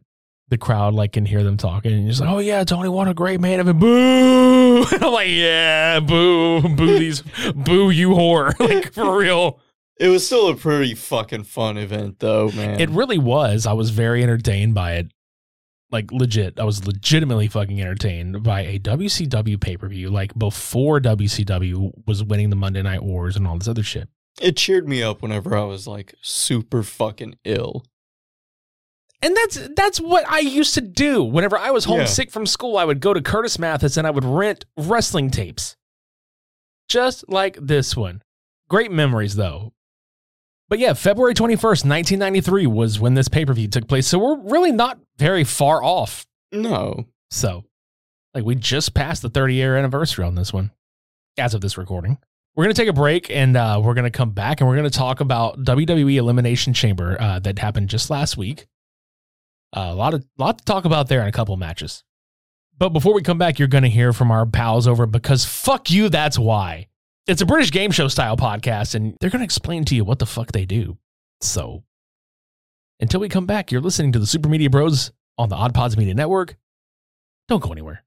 the crowd like can hear them talking and you're just like, oh yeah, Tony, what a great man of event. Boo! And I'm like, yeah, boo, boo these, boo you whore, like for real. It was still a pretty fucking fun event, though, man. It really was. I was very entertained by it. Like legit, I was legitimately fucking entertained by a WCW pay per view. Like before WCW was winning the Monday Night Wars and all this other shit. it cheered me up whenever I was like super fucking ill. And that's that's what I used to do. Whenever I was Yeah. homesick from school, I would go to Curtis Mathes and I would rent wrestling tapes. Just like this one. Great memories though. But yeah, February 21st, 1993 was when this pay-per-view took place. So we're really not very far off. No. So like we just passed the 30 year anniversary on this one as of this recording. We're going to take a break and uh, we're going to come back and we're going to talk about WWE Elimination Chamber uh, that happened just last week. A lot of lot to talk about there in a couple matches. But before we come back, you're going to hear from our pals over because fuck you, that's why. It's a British game show style podcast, and they're going to explain to you what the fuck they do. So, until we come back, you're listening to the Super Media Bros on the Odd Pods Media Network. Don't go anywhere.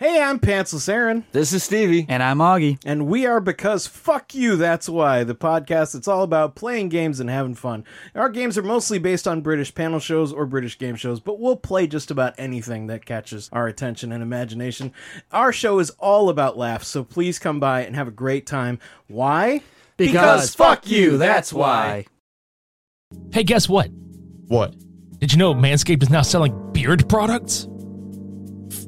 Hey, I'm Pantsless Aaron, This is Stevie. And I'm Augie. and we are Because Fuck You, That's Why, the podcast that's all about playing games and having fun. Our games are mostly based on British panel shows or British game shows, but we'll play just about anything that catches our attention and imagination. Our show is all about laughs, so please come by and have a great time. Why? Because fuck you, that's why. Hey, guess what? What? Did you know Manscaped is now selling beard products?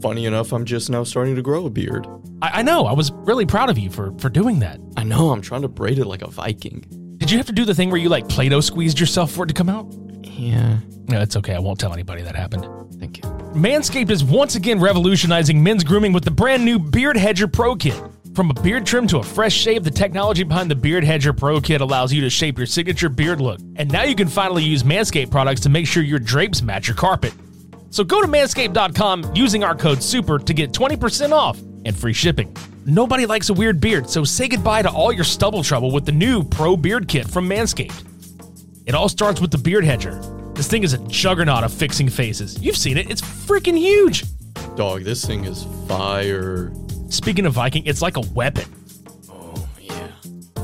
Funny enough, I'm just now starting to grow a beard. I, I know. I was really proud of you for for doing that. I know, I'm trying to braid it like a Viking. Did you have to do the thing where you like Play-Doh squeezed yourself for it to come out? Yeah. No, it's okay. I won't tell anybody that happened. Thank you. Manscaped is once again revolutionizing men's grooming with the brand new Beard Hedger Pro Kit. From a beard trim to a fresh shave, the technology behind the Beard Hedger Pro Kit allows you to shape your signature beard look. And now you can finally use Manscaped products to make sure your drapes match your carpet. So go to manscaped.com using our code SUPER to get 20% off and free shipping. Nobody likes a weird beard, so say goodbye to all your stubble trouble with the new Pro Beard Kit from Manscaped. It all starts with the Beard Hedger. This thing is a juggernaut of fixing faces. You've seen it, it's freaking huge. Dog, this thing is fire. Speaking of Viking, it's like a weapon.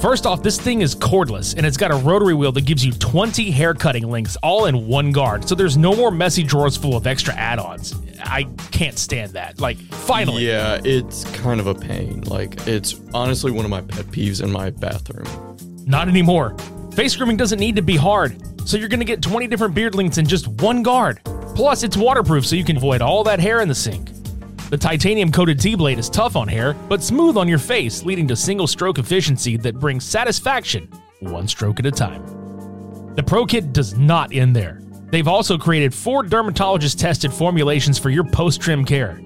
First off, this thing is cordless and it's got a rotary wheel that gives you 20 hair cutting links all in one guard. So there's no more messy drawers full of extra add ons. I can't stand that. Like, finally. Yeah, it's kind of a pain. Like, it's honestly one of my pet peeves in my bathroom. Not anymore. Face grooming doesn't need to be hard, so you're gonna get 20 different beard lengths in just one guard. Plus, it's waterproof so you can avoid all that hair in the sink. The titanium coated T blade is tough on hair, but smooth on your face, leading to single stroke efficiency that brings satisfaction one stroke at a time. The Pro Kit does not end there. They've also created four dermatologist tested formulations for your post trim care.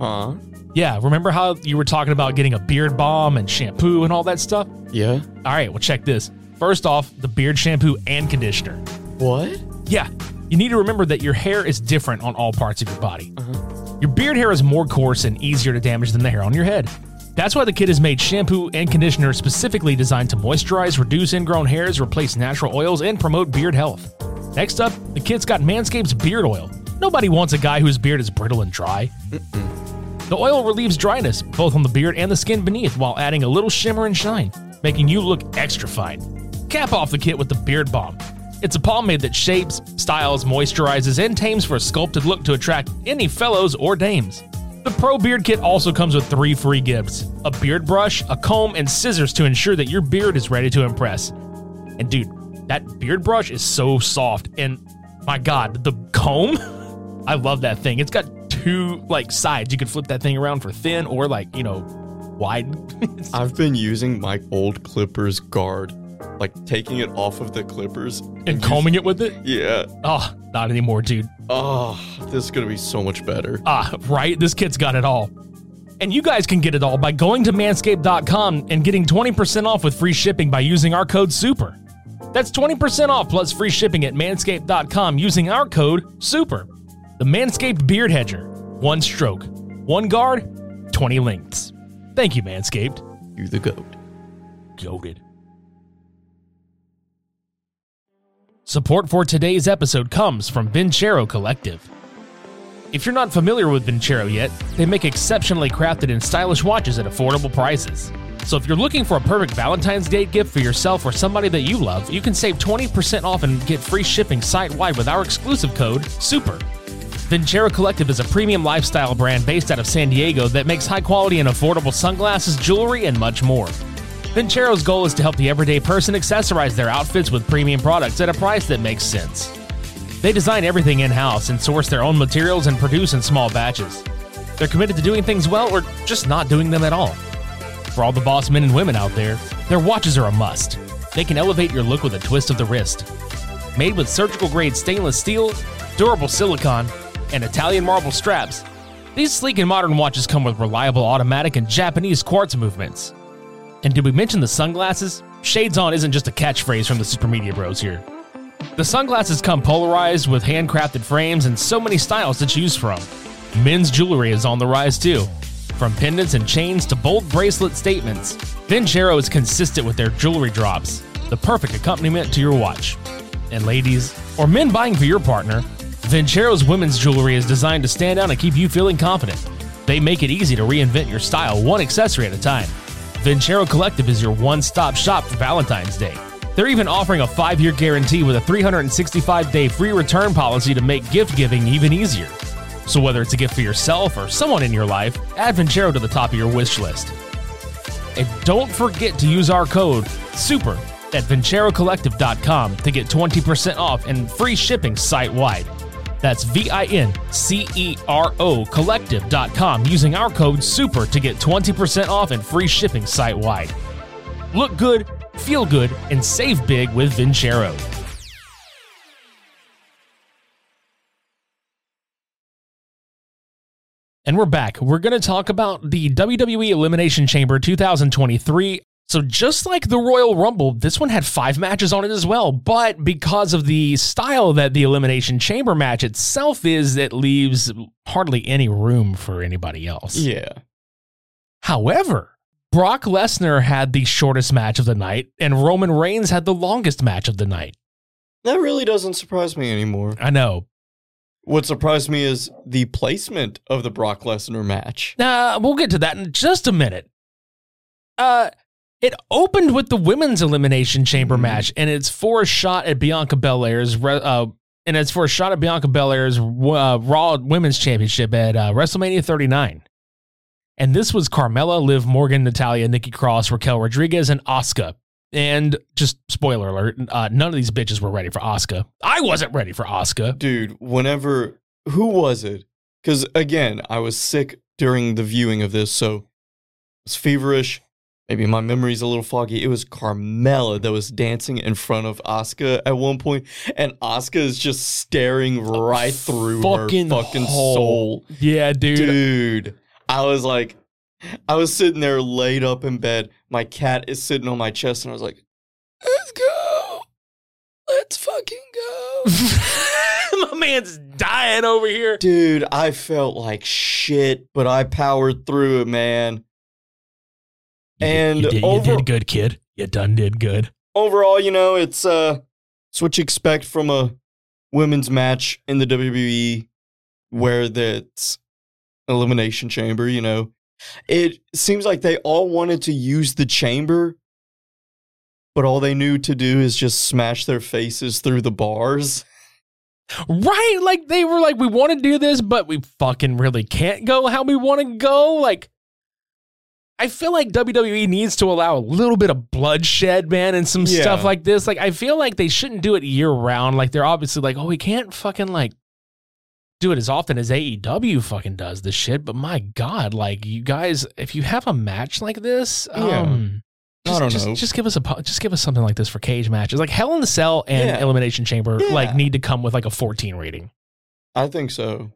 Huh? Yeah, remember how you were talking about getting a beard balm and shampoo and all that stuff? Yeah. All right, well, check this. First off, the beard shampoo and conditioner. What? Yeah, you need to remember that your hair is different on all parts of your body. Uh-huh. Your beard hair is more coarse and easier to damage than the hair on your head. That's why the kit has made shampoo and conditioner specifically designed to moisturize, reduce ingrown hairs, replace natural oils, and promote beard health. Next up, the kit's got Manscaped's beard oil. Nobody wants a guy whose beard is brittle and dry. The oil relieves dryness, both on the beard and the skin beneath, while adding a little shimmer and shine, making you look extra fine. Cap off the kit with the Beard Balm. It's a pomade that shapes, styles, moisturizes, and tames for a sculpted look to attract any fellows or dames. The Pro Beard Kit also comes with three free gifts a beard brush, a comb, and scissors to ensure that your beard is ready to impress. And dude, that beard brush is so soft, and my god, the comb? I love that thing. It's got two like sides. You can flip that thing around for thin or like, you know, wide. I've been using my old Clippers guard, like taking it off of the Clippers and combing it with it? Yeah. Oh, not anymore, dude. Oh, this is gonna be so much better. Ah, right? This kid's got it all. And you guys can get it all by going to manscaped.com and getting 20% off with free shipping by using our code SUPER. That's 20% off plus free shipping at manscaped.com using our code SUPER. The Manscaped Beard Hedger. One stroke, one guard, 20 lengths. Thank you, Manscaped. You're the goat. Goaded. Support for today's episode comes from Vincero Collective. If you're not familiar with Vincero yet, they make exceptionally crafted and stylish watches at affordable prices. So if you're looking for a perfect Valentine's Day gift for yourself or somebody that you love, you can save 20% off and get free shipping site-wide with our exclusive code SUPER. Vincero Collective is a premium lifestyle brand based out of San Diego that makes high quality and affordable sunglasses, jewelry, and much more. Vincero's goal is to help the everyday person accessorize their outfits with premium products at a price that makes sense. They design everything in house and source their own materials and produce in small batches. They're committed to doing things well or just not doing them at all. For all the boss men and women out there, their watches are a must. They can elevate your look with a twist of the wrist. Made with surgical grade stainless steel, durable silicone, and Italian marble straps, these sleek and modern watches come with reliable automatic and Japanese quartz movements. And did we mention the sunglasses? Shades on isn't just a catchphrase from the Super Media Bros here. The sunglasses come polarized with handcrafted frames and so many styles to choose from. Men's jewelry is on the rise too. From pendants and chains to bold bracelet statements, Vincero is consistent with their jewelry drops, the perfect accompaniment to your watch. And ladies, or men buying for your partner, Vincero's women's jewelry is designed to stand out and keep you feeling confident. They make it easy to reinvent your style one accessory at a time. Vincero Collective is your one stop shop for Valentine's Day. They're even offering a five year guarantee with a 365 day free return policy to make gift giving even easier. So, whether it's a gift for yourself or someone in your life, add Vincero to the top of your wish list. And don't forget to use our code SUPER at VinceroCollective.com to get 20% off and free shipping site wide. That's V I N C E R O collective.com using our code SUPER to get 20% off and free shipping site wide. Look good, feel good, and save big with Vincero. And we're back. We're going to talk about the WWE Elimination Chamber 2023. So, just like the Royal Rumble, this one had five matches on it as well. But because of the style that the Elimination Chamber match itself is, it leaves hardly any room for anybody else. Yeah. However, Brock Lesnar had the shortest match of the night, and Roman Reigns had the longest match of the night. That really doesn't surprise me anymore. I know. what surprised me is the placement of the Brock Lesnar match. Nah, we'll get to that in just a minute. Uh, it opened with the women's elimination chamber match, and it's for a shot at Bianca Belair's. Uh, and it's for a shot at Bianca Belair's uh, Raw Women's Championship at uh, WrestleMania 39. And this was Carmella, Liv Morgan, Natalya, Nikki Cross, Raquel Rodriguez, and Asuka. And just spoiler alert, uh, none of these bitches were ready for Asuka. I wasn't ready for Asuka. Dude, whenever who was it? Because again, I was sick during the viewing of this, so it was feverish. Maybe my memory's a little foggy. It was Carmella that was dancing in front of Asuka at one point, and Asuka is just staring oh, right through fucking her fucking hole. soul. Yeah, dude. Dude, I was like, I was sitting there laid up in bed. My cat is sitting on my chest, and I was like, let's go. Let's fucking go. My man's dying over here. Dude, I felt like shit, but I powered through it, man. And you did, you over- did good, kid. You done did good. Overall, you know, it's uh it's what you expect from a women's match in the WWE where that's elimination chamber, you know. It seems like they all wanted to use the chamber, but all they knew to do is just smash their faces through the bars. Right? Like they were like, we want to do this, but we fucking really can't go how we want to go. Like, I feel like WWE needs to allow a little bit of bloodshed, man, and some Yeah. stuff like this. Like, I feel like they shouldn't do it year round. Like, they're obviously like, oh, we can't fucking like do it as often as AEW fucking does this shit. But my God, like, you guys, if you have a match like this, Yeah. um, I just, don't just, know. Just give us a just give us something like this for cage matches. Like Hell in the Cell and Yeah. Elimination Chamber Yeah. like need to come with like a 14 rating. I think so.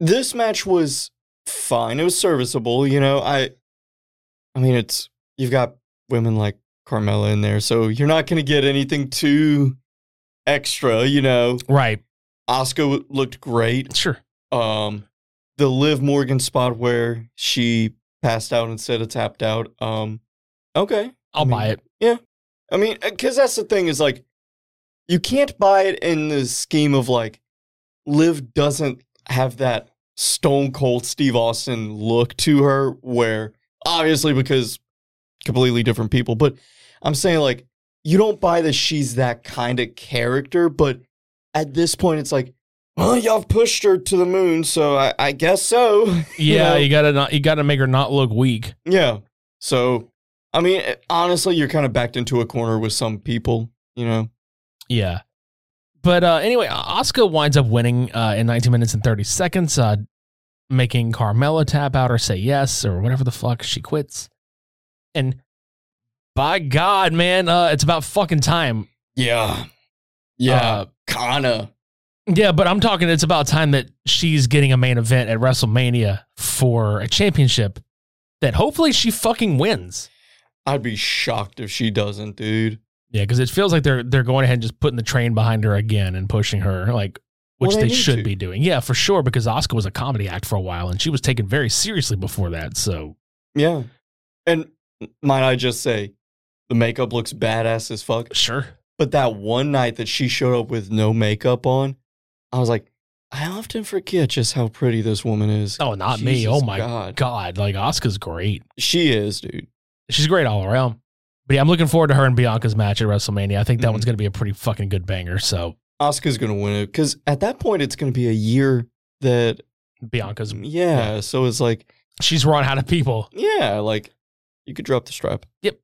This match was fine. It was serviceable, you know. I I mean it's you've got women like Carmella in there, so you're not going to get anything too extra, you know. Right. Asuka looked great. Sure. Um the Liv Morgan spot where she passed out instead of tapped out. Um okay. I'll I mean, buy it. Yeah, I mean, because that's the thing is like, you can't buy it in the scheme of like, Liv doesn't have that stone cold Steve Austin look to her, where obviously because completely different people, but I'm saying like, you don't buy that she's that kind of character, but at this point, it's like, well, y'all pushed her to the moon, so I, I guess so. You Yeah, know? you gotta not you gotta make her not look weak. Yeah. So, I mean, eh, honestly, you're kind of backed into a corner with some people, you know? Yeah. But uh, anyway, Asuka winds up winning uh, in 19 minutes and 30 seconds, uh, making Carmella tap out or say yes or whatever the fuck. She quits. And by God, man, uh, it's about fucking time. Yeah. Yeah. Uh, kinda. Yeah, but I'm talking it's about time that she's getting a main event at WrestleMania for a championship that hopefully she fucking wins. I'd be shocked if she doesn't, dude. Yeah, because it feels like they're they're going ahead and just putting the train behind her again and pushing her, like which Well, they they, should to. be doing. Yeah, for sure, because Asuka was a comedy act for a while and she was taken very seriously before that. So Yeah. And might I just say, the makeup looks badass as fuck. sure. But that one night that she showed up with no makeup on, I was like, I often forget just how pretty this woman is. Oh, not me. Oh my god. God. Like Asuka's great. She is, dude. She's great all around. But yeah, I'm looking forward to her and Bianca's match at WrestleMania. I think that Mhm. one's gonna be a pretty fucking good banger. So Asuka's gonna win it because at that point it's gonna be a year that Bianca's yeah. So it's like she's run out of people. yeah, like you could drop the strap. Yep.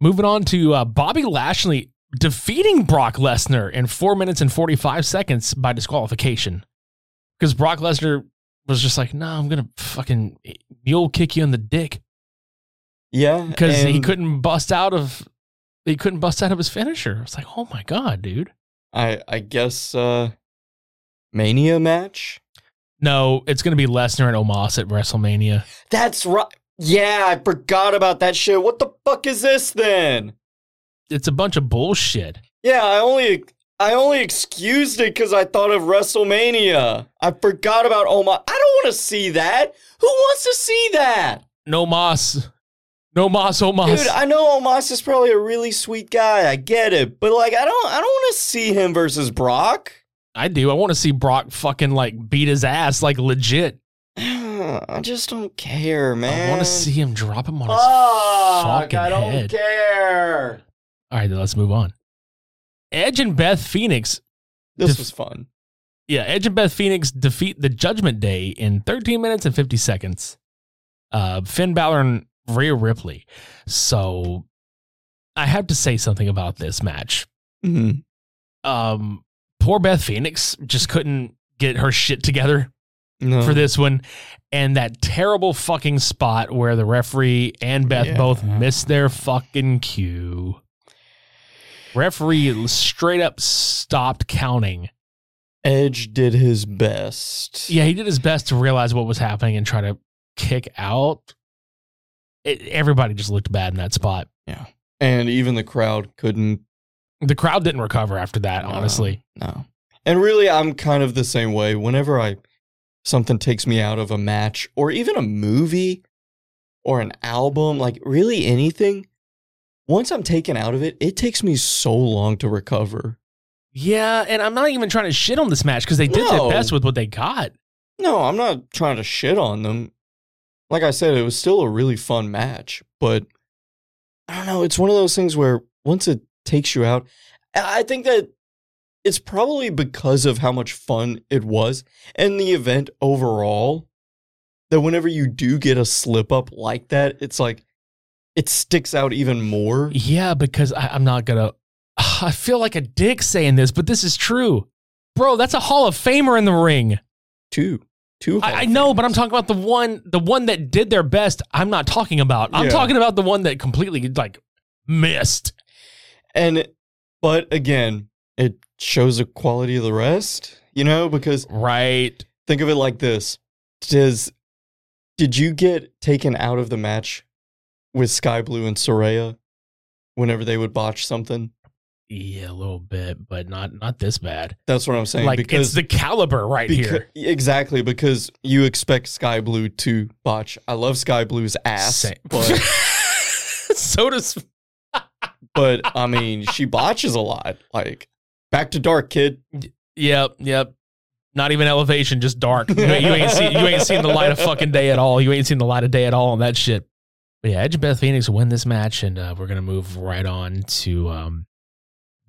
Moving on to uh, Bobby Lashley defeating Brock Lesnar in four minutes and 45 seconds by disqualification. Because Brock Lesnar was just like, no, I'm going to fucking mule kick you in the dick. Yeah, Because he couldn't bust out of. He couldn't bust out of his finisher. It's like, oh my god, dude. I I guess uh Mania match. No, it's gonna be Lesnar and Omos at WrestleMania. That's right. Yeah, I forgot about that shit. What the fuck is this then? It's a bunch of bullshit. Yeah, I only I only excused it because I thought of WrestleMania. I forgot about Omos. I don't want to see that. Who wants to see that? No Moss. No Moss, Omos. Dude, I know Omos is probably a really sweet guy. I get it, but like, I don't, I don't want to see him versus Brock. I do. I want to see Brock fucking like beat his ass like legit. I just don't care, man. I want to see him drop him on his Fuck, fucking I don't head. care. All right, then let's move on. Edge and Beth Phoenix. This Def- was fun. Yeah, Edge and Beth Phoenix defeat the Judgment Day in 13 minutes and 50 seconds. Uh, Finn Balor and Rhea Ripley. So I have to say something about this match. Mhm. Um, poor Beth Phoenix just couldn't get her shit together No. for this one. And that terrible fucking spot where the referee and Beth Yeah. both missed their fucking cue. Referee straight up stopped counting. Edge did his best. Yeah, he did his best to realize what was happening and try to kick out. It, everybody just looked bad in that spot. Yeah. And even the crowd couldn't. The crowd didn't recover after that, no, honestly. No. And really, I'm kind of the same way. Whenever I something takes me out of a match or even a movie or an album, like really anything, once I'm taken out of it, it takes me so long to recover. Yeah, and I'm not even trying to shit on this match because they did No. their best with what they got. No, I'm not trying to shit on them. Like I said, it was still a really fun match, but I don't know. It's one of those things where once it takes you out, I think that it's probably because of how much fun it was and the event overall that whenever you do get a slip up like that, it's like it sticks out even more. Yeah, because I, I'm not gonna. I feel like a dick saying this, but this is true, bro. That's a Hall of Famer in the ring. Two, two. I, I know, but I'm talking about the one, the one that did their best. I'm not talking about. I'm Yeah. talking about the one that completely like missed. And but again, it shows the quality of the rest, you know, because Right. think of it like this. Does did you get taken out of the match with Skye Blue and Soraya whenever they would botch something? Yeah, a little bit, but not not this bad. That's what I'm saying. like because it's the caliber right Becau- here. Exactly, because you expect Skye Blue to botch. I love Skye Blue's ass, Same. but so does but I mean, she botches a lot. Like back to dark, kid. Yep, yep. Not even elevation, just dark. You, ain't- you ain't see, you ain't seen the light of fucking day at all. You ain't seen the light of day at all on that shit. But yeah, Edge and Beth Phoenix win this match, and uh, we're gonna move right on to um,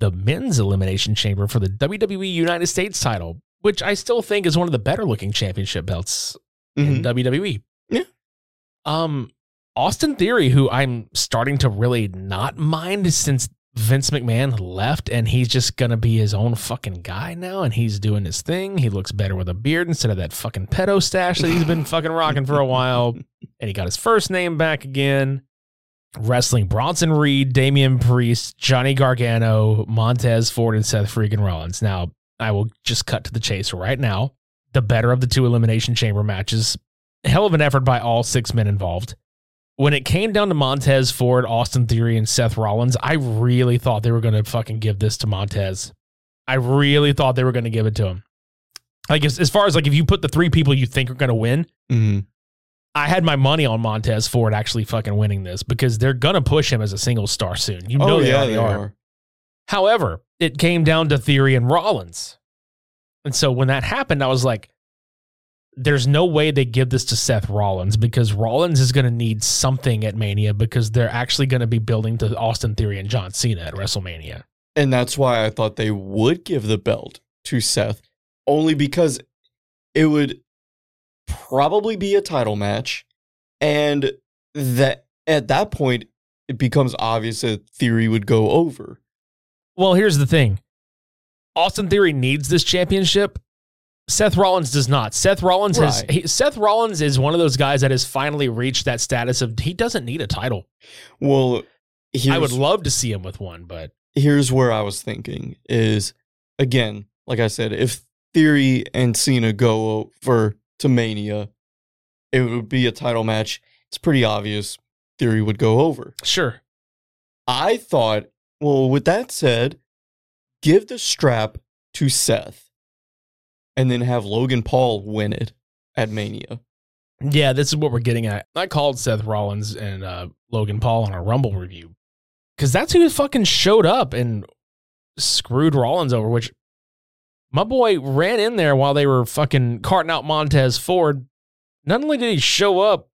the men's elimination chamber for the WWE United States title, which I still think is one of the better looking championship belts in WWE. Yeah. Um, Austin Theory, who I'm starting to really not mind since Vince McMahon left, and he's just gonna be his own fucking guy now, and he's doing his thing. He looks better with a beard instead of that fucking pedo stash that he's been fucking rocking for a while. And he got his first name back again. Wrestling Bronson Reed, Damian Priest, Johnny Gargano, Montez Ford, and Seth freaking Rollins. Now, I will just cut to the chase right now. The better of the two Elimination Chamber matches. Hell of an effort by all six men involved. When it came down to Montez Ford, Austin Theory, and Seth Rollins, I really thought they were going to fucking give this to Montez. I really thought they were going to give it to him. Like, as, as far as like, if you put the three people you think are going to win, Mhm. I had my money on Montez Ford actually fucking winning this because they're gonna push him as a single star soon. You oh, know oh they yeah, already they are. are. However, it came down to Theory and Rollins. And so when that happened, I was like, there's no way they give this to Seth Rollins because Rollins is going to need something at Mania because they're actually going to be building to Austin Theory and John Cena at WrestleMania. And that's why I thought they would give the belt to Seth, only because it would probably be a title match. And that at that point, it becomes obvious that Theory would go over. Well, here's the thing Austin Theory needs this championship. Seth Rollins does not. Seth Rollins has he, Seth Rollins is one of those guys that has finally reached that status of he doesn't need a title. Well, I would love to see him with one, but here's where I was thinking is again, like I said, if Theory and Cena go over to Mania, it would be a title match. It's pretty obvious Theory would go over. sure. I thought, well, with that said, give the strap to Seth and then have Logan Paul win it at Mania. Yeah, this is what we're getting at. I called Seth Rollins and uh, Logan Paul on a Rumble review because that's who fucking showed up and screwed Rollins over. Which My boy ran in there while they were fucking carting out Montez Ford. Not only did he show up,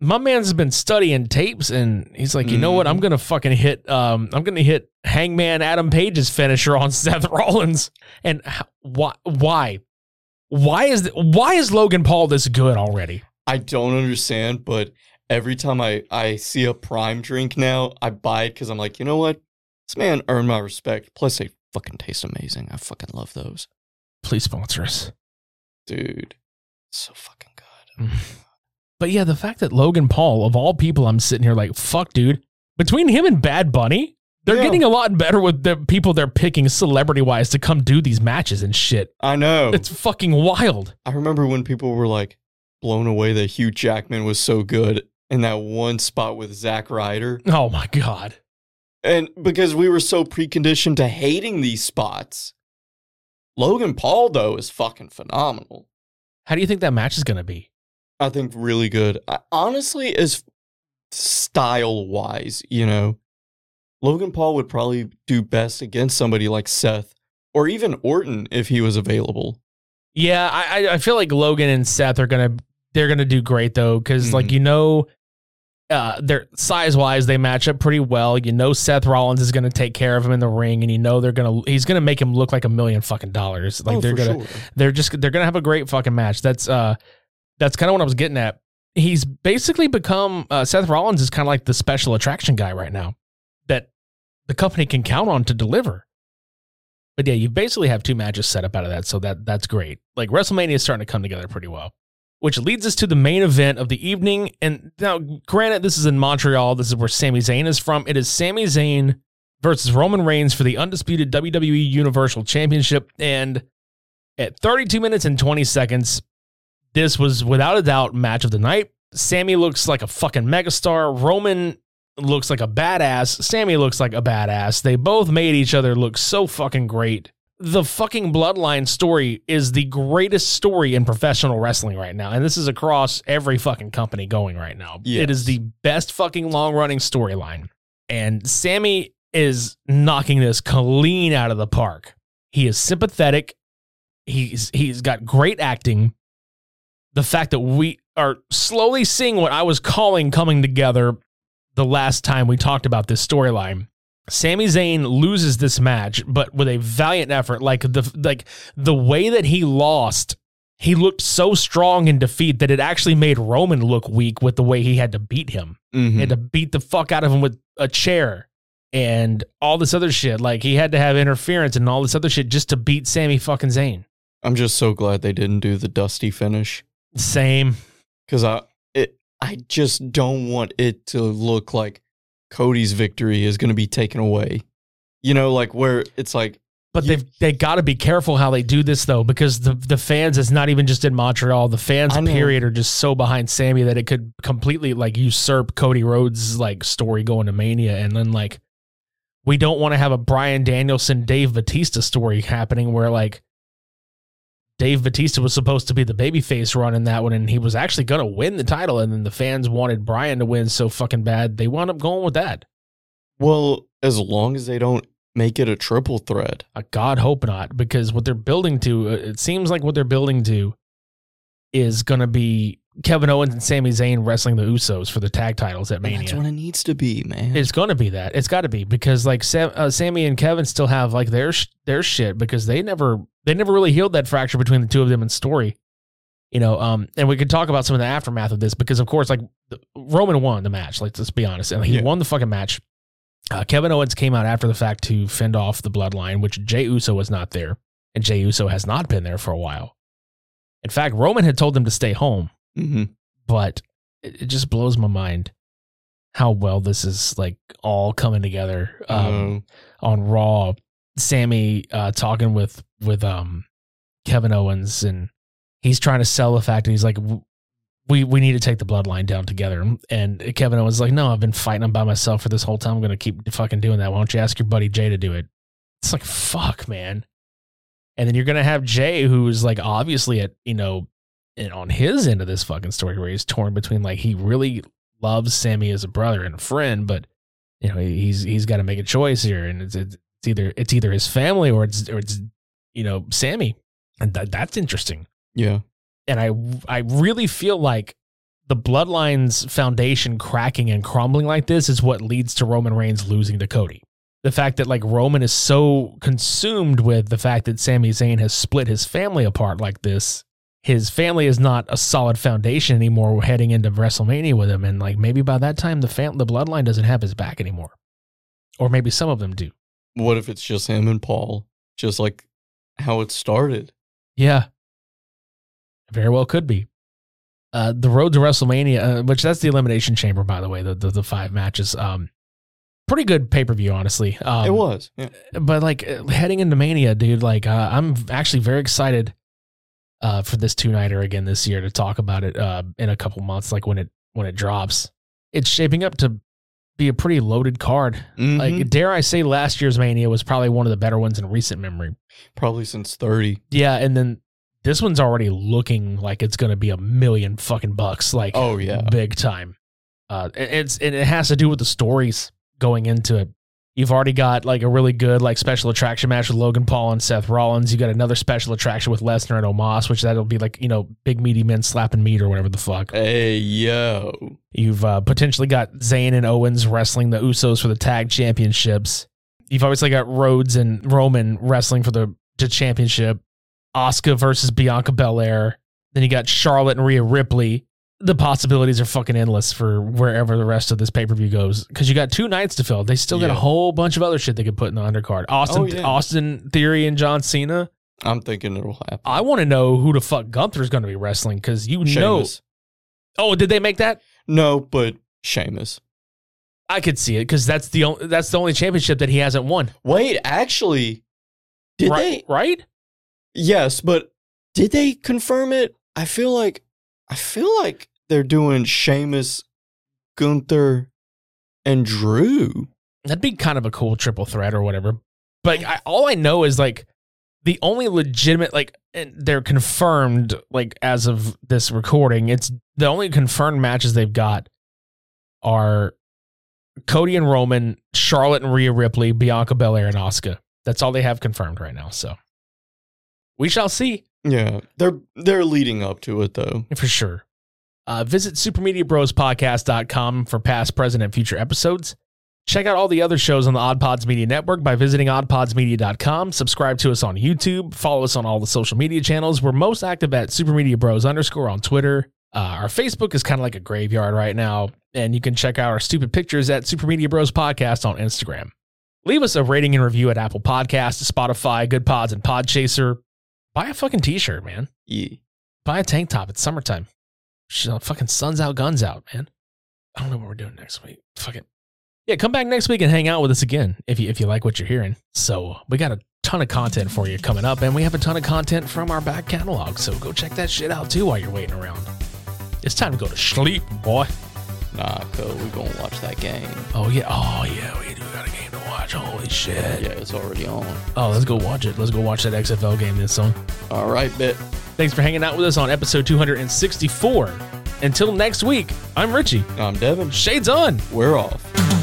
my man's been studying tapes and he's like, you know what? I'm gonna fucking hit um I'm gonna hit Hangman Adam Page's finisher on Seth Rollins. And why why? Why is th- why is Logan Paul this good already? I don't understand, but every time I, I see a prime drink now, I buy it because I'm like, you know what? This man earned my respect. Plus, they fucking taste amazing. I fucking love those. Please sponsor us. Dude, so fucking good. But yeah, the fact that Logan Paul, of all people, I'm sitting here like, fuck, dude. Between him and Bad Bunny, they're Yeah. getting a lot better with the people they're picking celebrity wise to come do these matches and shit. I know. It's fucking wild. I remember when people were like blown away that Hugh Jackman was so good in that one spot with Zack Ryder. Oh my god. And because we were so preconditioned to hating these spots. Logan Paul, though, is fucking phenomenal. How do you think that match is going to be? I think really good. I, honestly, as style wise, you know, Logan Paul would probably do best against somebody like Seth or even Orton if he was available. Yeah, I I- I feel like Logan and Seth are gonna they're gonna do great though because like Mhm. you know, uh, they're size wise they match up pretty well. You know Seth Rollins is gonna take care of him in the ring, and you know they're gonna he's gonna make him look like a million fucking dollars. Like Oh, they're gonna sure. they're just they're gonna have a great fucking match. That's uh that's kind of what I was getting at. He's basically become uh, Seth Rollins is kind of like the special attraction guy right now that the company can count on to deliver. But yeah, you basically have two matches set up out of that, so that that's great. Like WrestleMania is starting to come together pretty well. Which leads us to the main event of the evening. And now, granted, this is in Montreal. This is where Sami Zayn is from. It is Sami Zayn versus Roman Reigns for the undisputed WWE Universal Championship. And at 32 minutes and 20 seconds, this was without a doubt match of the night. Sami looks like a fucking megastar. Roman looks like a badass. Sami looks like a badass. They both made each other look so fucking great. The fucking bloodline story is the greatest story in professional wrestling right now. And this is across every fucking company going right now. It is the best fucking long running storyline. And Sami is knocking this clean out of the park. He is sympathetic. He's he's got great acting. The fact that we are slowly seeing what I was calling coming together the last time we talked about this storyline. Sami Zayn loses this match, but with a valiant effort. Like the like the way that he lost, he looked so strong in defeat that it actually made Roman look weak with the way he had to beat him. Mhm. He had to beat the fuck out of him with a chair and all this other shit. Like he had to have interference and all this other shit just to beat Sami fucking Zayn. I'm just so glad they didn't do the dusty finish Same. because I it I just don't want it to look like Cody's victory is going to be taken away. You know, like where it's like But You- they've they got to be careful how they do this though, because the the fans it's not even just in Montreal. The fans period are just so behind Sami that it could completely like usurp Cody Rhodes' like story going to Mania, and then like we don't want to have a Bryan Danielson Dave Batista story happening where like Dave Batista was supposed to be the babyface run in that one, and he was actually gonna win the title, and then the fans wanted Bryan to win so fucking bad they wound up going with that. well, as long as they don't make it a triple threat. Uh, God hope not, because what they're building to, uh, it seems like what they're building to is going to be Kevin Owens and Sami Zayn wrestling the Usos for the tag titles at And That's Mania. what it needs to be, man. It's going to be that. It's got to be because like Sam, uh, Sami and Kevin still have like their sh- their shit because they never they never really healed that fracture between the two of them in story. You know, um, and we could talk about some of the aftermath of this because, of course, like the, Roman won the match. Like, let's be honest, and he Yeah. won the fucking match. Uh, Kevin Owens came out after the fact to fend off the bloodline, which Jey Uso was not there, and Jey Uso has not been there for a while. In fact, Roman had told them to stay home, hmm but it, it just blows my mind how well this is like all coming together. Um, on Raw, Sami uh, talking with with um Kevin Owens, and he's trying to sell the fact that he's like, we we need to take the bloodline down together. And Kevin Owens is like, no, I've been fighting them by myself for this whole time. I'm gonna keep fucking doing that. Why don't you ask your buddy Jey to do it? It's like fuck, man. And then you're gonna have Jey, who's like obviously at you know, and on his end of this fucking story, where he's torn between like he really loves Sami as a brother and a friend, but you know he's he's got to make a choice here, and it's, it's either it's either his family or it's or it's you know, Sami. And th- that's interesting. Yeah. And I I really feel like the bloodlines foundation cracking and crumbling like this is what leads to Roman Reigns losing to Cody. The fact that like Roman is so consumed with the fact that Sami Zayn has split his family apart like this, his family is not a solid foundation anymore heading into WrestleMania with him and like maybe by that time the fam- the bloodline doesn't have his back anymore. Or maybe some of them do. What if it's just him and Paul? Just like how it started. Yeah. Very well could be. Uh, the road to WrestleMania, uh, which that's the Elimination Chamber, by the way, the the, the five matches. Um, pretty good pay per view, honestly. Um, it was. Yeah. but like uh, heading into Mania, dude, like uh, I'm actually very excited uh, for this two nighter again this year to talk about it uh, in a couple months, like when it when it drops. It's shaping up to be a pretty loaded card. Mhm. Like dare I say, last year's Mania was probably one of the better ones in recent memory. Probably since 30. Yeah, and then this one's already looking like it's going to be a million fucking bucks, like Oh, yeah. big time. Uh, it's and it has to do with the stories going into it. You've already got like a really good like special attraction match with Logan Paul and Seth Rollins. You got another special attraction with Lesnar and Omos, which that'll be like you know big meaty men slapping meat or whatever the fuck. Hey, yo. You've uh, potentially got Zayn and Owens wrestling the Usos for the tag championships. You've obviously got Rhodes and Roman wrestling for the, the championship. Asuka versus Bianca Belair. Then you got Charlotte and Rhea Ripley. The possibilities are fucking endless for wherever the rest of this pay per view goes because you got two nights to fill. They still got a whole bunch of other shit they could put in the undercard. Austin, Oh, yeah. Austin Theory and John Cena. I'm thinking it'll happen. I want to know who the fuck Gunther's going to be wrestling because you know. Oh, did they make that? No, but Sheamus. I could see it because that's the only that's the only championship that he hasn't won. Wait, actually, did right? they? Right? Yes, but did they confirm it? I feel like I feel like they're doing Sheamus, Gunther, and Drew. That'd be kind of a cool triple threat or whatever. But I, all I know is like the only legitimate like and they're confirmed like as of this recording. It's the only confirmed matches they've got are Cody and Roman, Charlotte and Rhea Ripley, Bianca Belair and Asuka. That's all they have confirmed right now. So we shall see. Yeah, they're they're leading up to it though. For sure. Uh, visit supermediabrospodcast.com for past, present, and future episodes. Check out all the other shows on the Odd Pods Media Network by visiting oddpodsmedia.com. Subscribe to us on YouTube. Follow us on all the social media channels. We're most active at supermediabros underscore on Twitter. Uh, our Facebook is kind of like a graveyard right now, and you can check out our stupid pictures at Supermedia Bros Podcast on Instagram. Leave us a rating and review at Apple Podcasts, Spotify, Good Pods, and Podchaser. Buy a fucking t-shirt, man. Yeah. Buy a tank top. It's summertime. Shit, fucking sun's out, guns out, man. I don't know what we're doing next week. Fuck it. Yeah, come back next week and hang out with us again if you if you like what you're hearing. So uh, we got a ton of content for you coming up, and we have a ton of content from our back catalog. So go check that shit out too while you're waiting around. It's time to go to sleep, boy. Nah, co, we gonna watch that game. Oh yeah, oh yeah, we do got a game to watch. Holy shit. Yeah, it's already on. Oh, let's go watch it. Let's go watch that XFL game this song. All right, bit. Thanks for hanging out with us on episode 264. Until next week, I'm Richie. I'm Devin. Shades on. We're off.